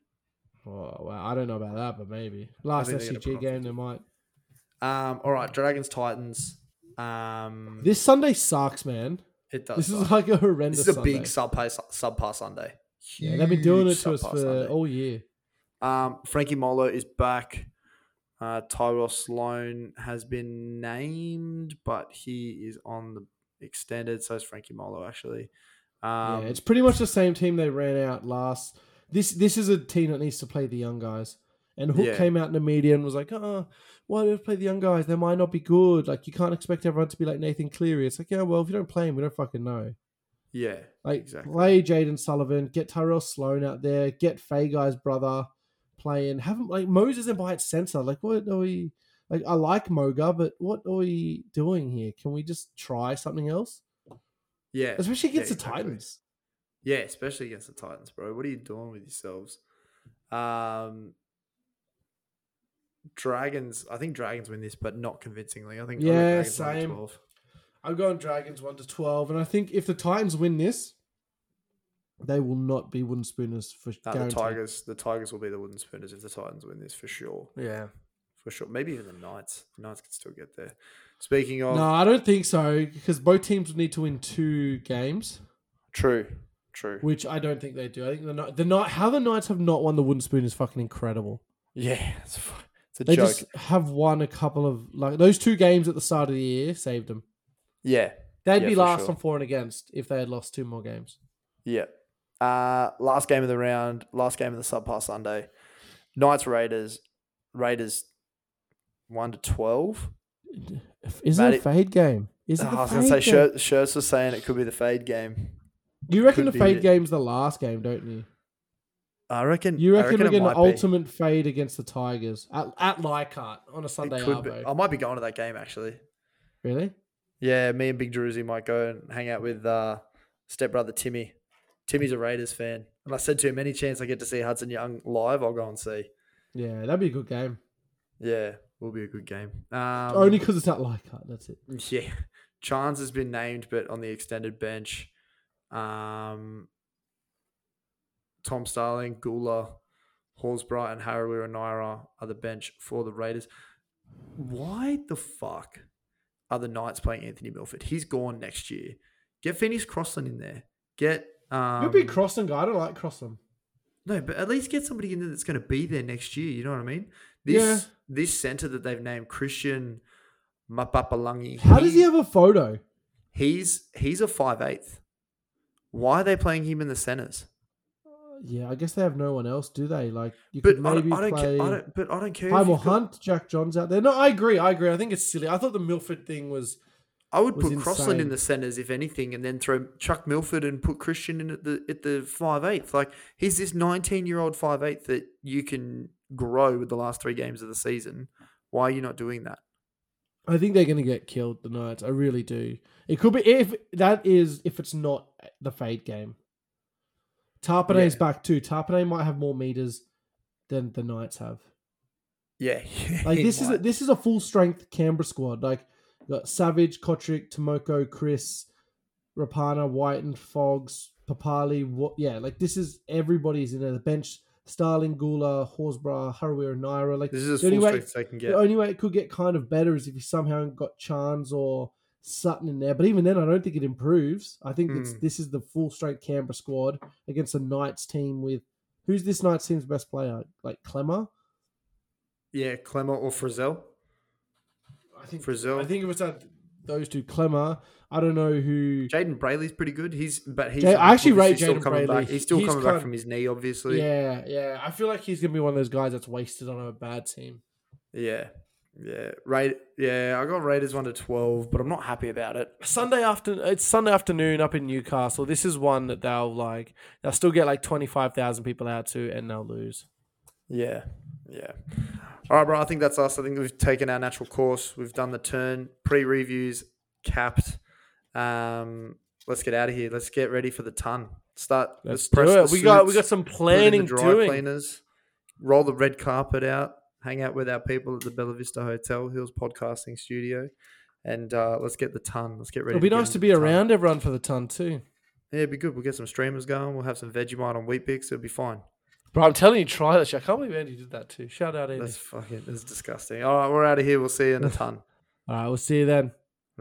Well, I don't know about that, but maybe last think they're gonna put SCG game they might. Um. All right. Dragons. Titans. Um. This Sunday sucks, man. it does. This is like a horrendous. This is a Sunday. big subpar subpar Sunday. Yeah, they've been doing it to us for Sunday. all year. Um, Frankie Molo is back. Uh, Tyrell Sloan has been named, but he is on the extended. So is Frankie Molo actually. Um, yeah, it's pretty much the same team they ran out last. This this is a team that needs to play the young guys. And Hook Yeah. came out in the media and was like, "Oh, why do we play the young guys? They might not be good. Like you can't expect everyone to be like Nathan Cleary." It's like, yeah, well, if you don't play him, we don't fucking know. yeah, Like Exactly. play Jayden Sullivan, get Tyrell Sloan out there, get Faye Guy's brother playing. Have him like Moses and by its center. Like what are we? Like I like Moga, but what are we doing here? Can we just try something else? yeah, Especially yeah, against the. Titans. Yeah, especially against the Titans, bro. What are you doing with yourselves? Um, Dragons. I think Dragons win this, but not convincingly. I think I got Yeah, Dragons same. I'm going Dragons one to twelve, and I think if the Titans win this, they will not be wooden spooners for No, the guaranteed. Tigers. The Tigers will be the wooden spooners if the Titans win this for sure. Yeah. For sure. Maybe even the Knights. The Knights can still get there. Speaking of No, I don't think so because both teams would need to win two games, true, true. which I don't think they do. I think the Knight- the night how the Knights have not won the wooden spoon is fucking incredible. Yeah, it's, it's a They joke. just have won a couple of like those two games at the start of the year saved them. Yeah, They'd Yeah, be last sure. on for and against if they had lost two more games. yeah. Uh, last game of the round. Last game of the subpar Sunday. Knights Raiders. Raiders one to twelve. Is it a fade game? Is it I the was gonna say fade game? Shirts, Shirts was saying it could be the fade game. You reckon the fade it. game's the last game, don't you? I reckon. You I reckon, it we're getting might an be. ultimate fade against the Tigers at, at Leichhardt on a Sunday. I might be going to that game actually. Really? Yeah, me and Big Druzy might go and hang out with uh, stepbrother Timmy. Timmy's a Raiders fan, and I said to him, any chance I get to see Hudson Young live, I'll go and see. Yeah, that'd be a good game. Yeah, will be a good game. Um, Only because it's at Leichhardt. That's it. [LAUGHS] yeah, Chance has been named, but on the extended bench. Um, Tom Starling, Guler, Horsburgh, and Harawira Naera are the bench for the Raiders. Why the fuck are the Knights playing Anthony Milford? He's gone next year. Get Phoenix Crossland in there. Get um, a big Crossland guy. I don't like Crossland. no, but at least get somebody in there that's going to be there next year. You know what I mean? This Yeah. this center that they've named Krystian Mapapalangi. How does he have a photo? He's he's a five eighth. Why are they playing him in the centers? Uh, yeah, I guess they have no one else, do they? Like you But could I maybe don't, I don't, play. ca- I don't. But I don't care. Primal you've got- Hunt, Jack John's out there. No, I agree. I agree. I think it's silly. I thought the Milford thing was. I would put Crossland in the centers if anything, and then throw Chuck Milford and put Christian in at the at the five eighth. Like he's this nineteen year old five eighth that you can grow with the last three games of the season. Why are you not doing that? I think they're going to get killed. The Knights. I really do. It could be if that is if it's not the fade game. Tapine's Yeah. back too. Tarpanay might have more meters than the Knights have. Yeah, [LAUGHS] Like this is a, this is a full strength Canberra squad. Like got Savage, Kotrick, Timoko, Chris, Rapana, White and Fogs, Papali. What? Yeah, like this is everybody's in there. The bench: Starling, Guler, Horsburgh, Harawira, Naera. Like this is as the only full way- they can get. the only way it could get kind of better is if you somehow got Chance or Sutton in there. But even then, I don't think it improves. I think it's Mm. this is the full strength Canberra squad against a Knights team with who's this Knights team's best player? Like Klemmer. Yeah, Klemmer or Frizzell. I think Frizzell. I think it was that those two. Klemmer. I don't know who. Jayden Brailey's pretty good. He's but he's Jay- I actually rate coming Brayley. back. He's still He's coming back from his knee, obviously. Yeah, yeah. I feel like he's gonna be one of those guys that's wasted on a bad team. Yeah. Yeah, rate. Yeah, I got Raiders one to twelve, but I'm not happy about it. Sunday afternoon. It's Sunday afternoon up in Newcastle. This is one that they'll like. They'll still get like twenty five thousand people out to, and they'll lose. Yeah, yeah. All right, bro. I think that's us. I think we've taken our natural course. We've done the turn. Pre-reviews capped. Um, let's get out of here. Let's get ready for the ton. Start. Let's press do the it. We got we got some planning dry doing. cleaners. Roll the red carpet out. Hang out with our people at the Bella Vista Hotel Hills Podcasting Studio, and uh, let's get the ton. Let's get ready. It'll be get nice to be the ton. around everyone for the ton too. Yeah, it'd be good. We'll get some streamers going. We'll have some Vegemite on Weet-Bix. It'll be fine. Bro, I'm telling you, try that shit. I can't believe Andy did that too. Shout out Andy. That's fucking. That's disgusting. All right, we're out of here. We'll see you in a [LAUGHS] ton. All right, we'll see you then.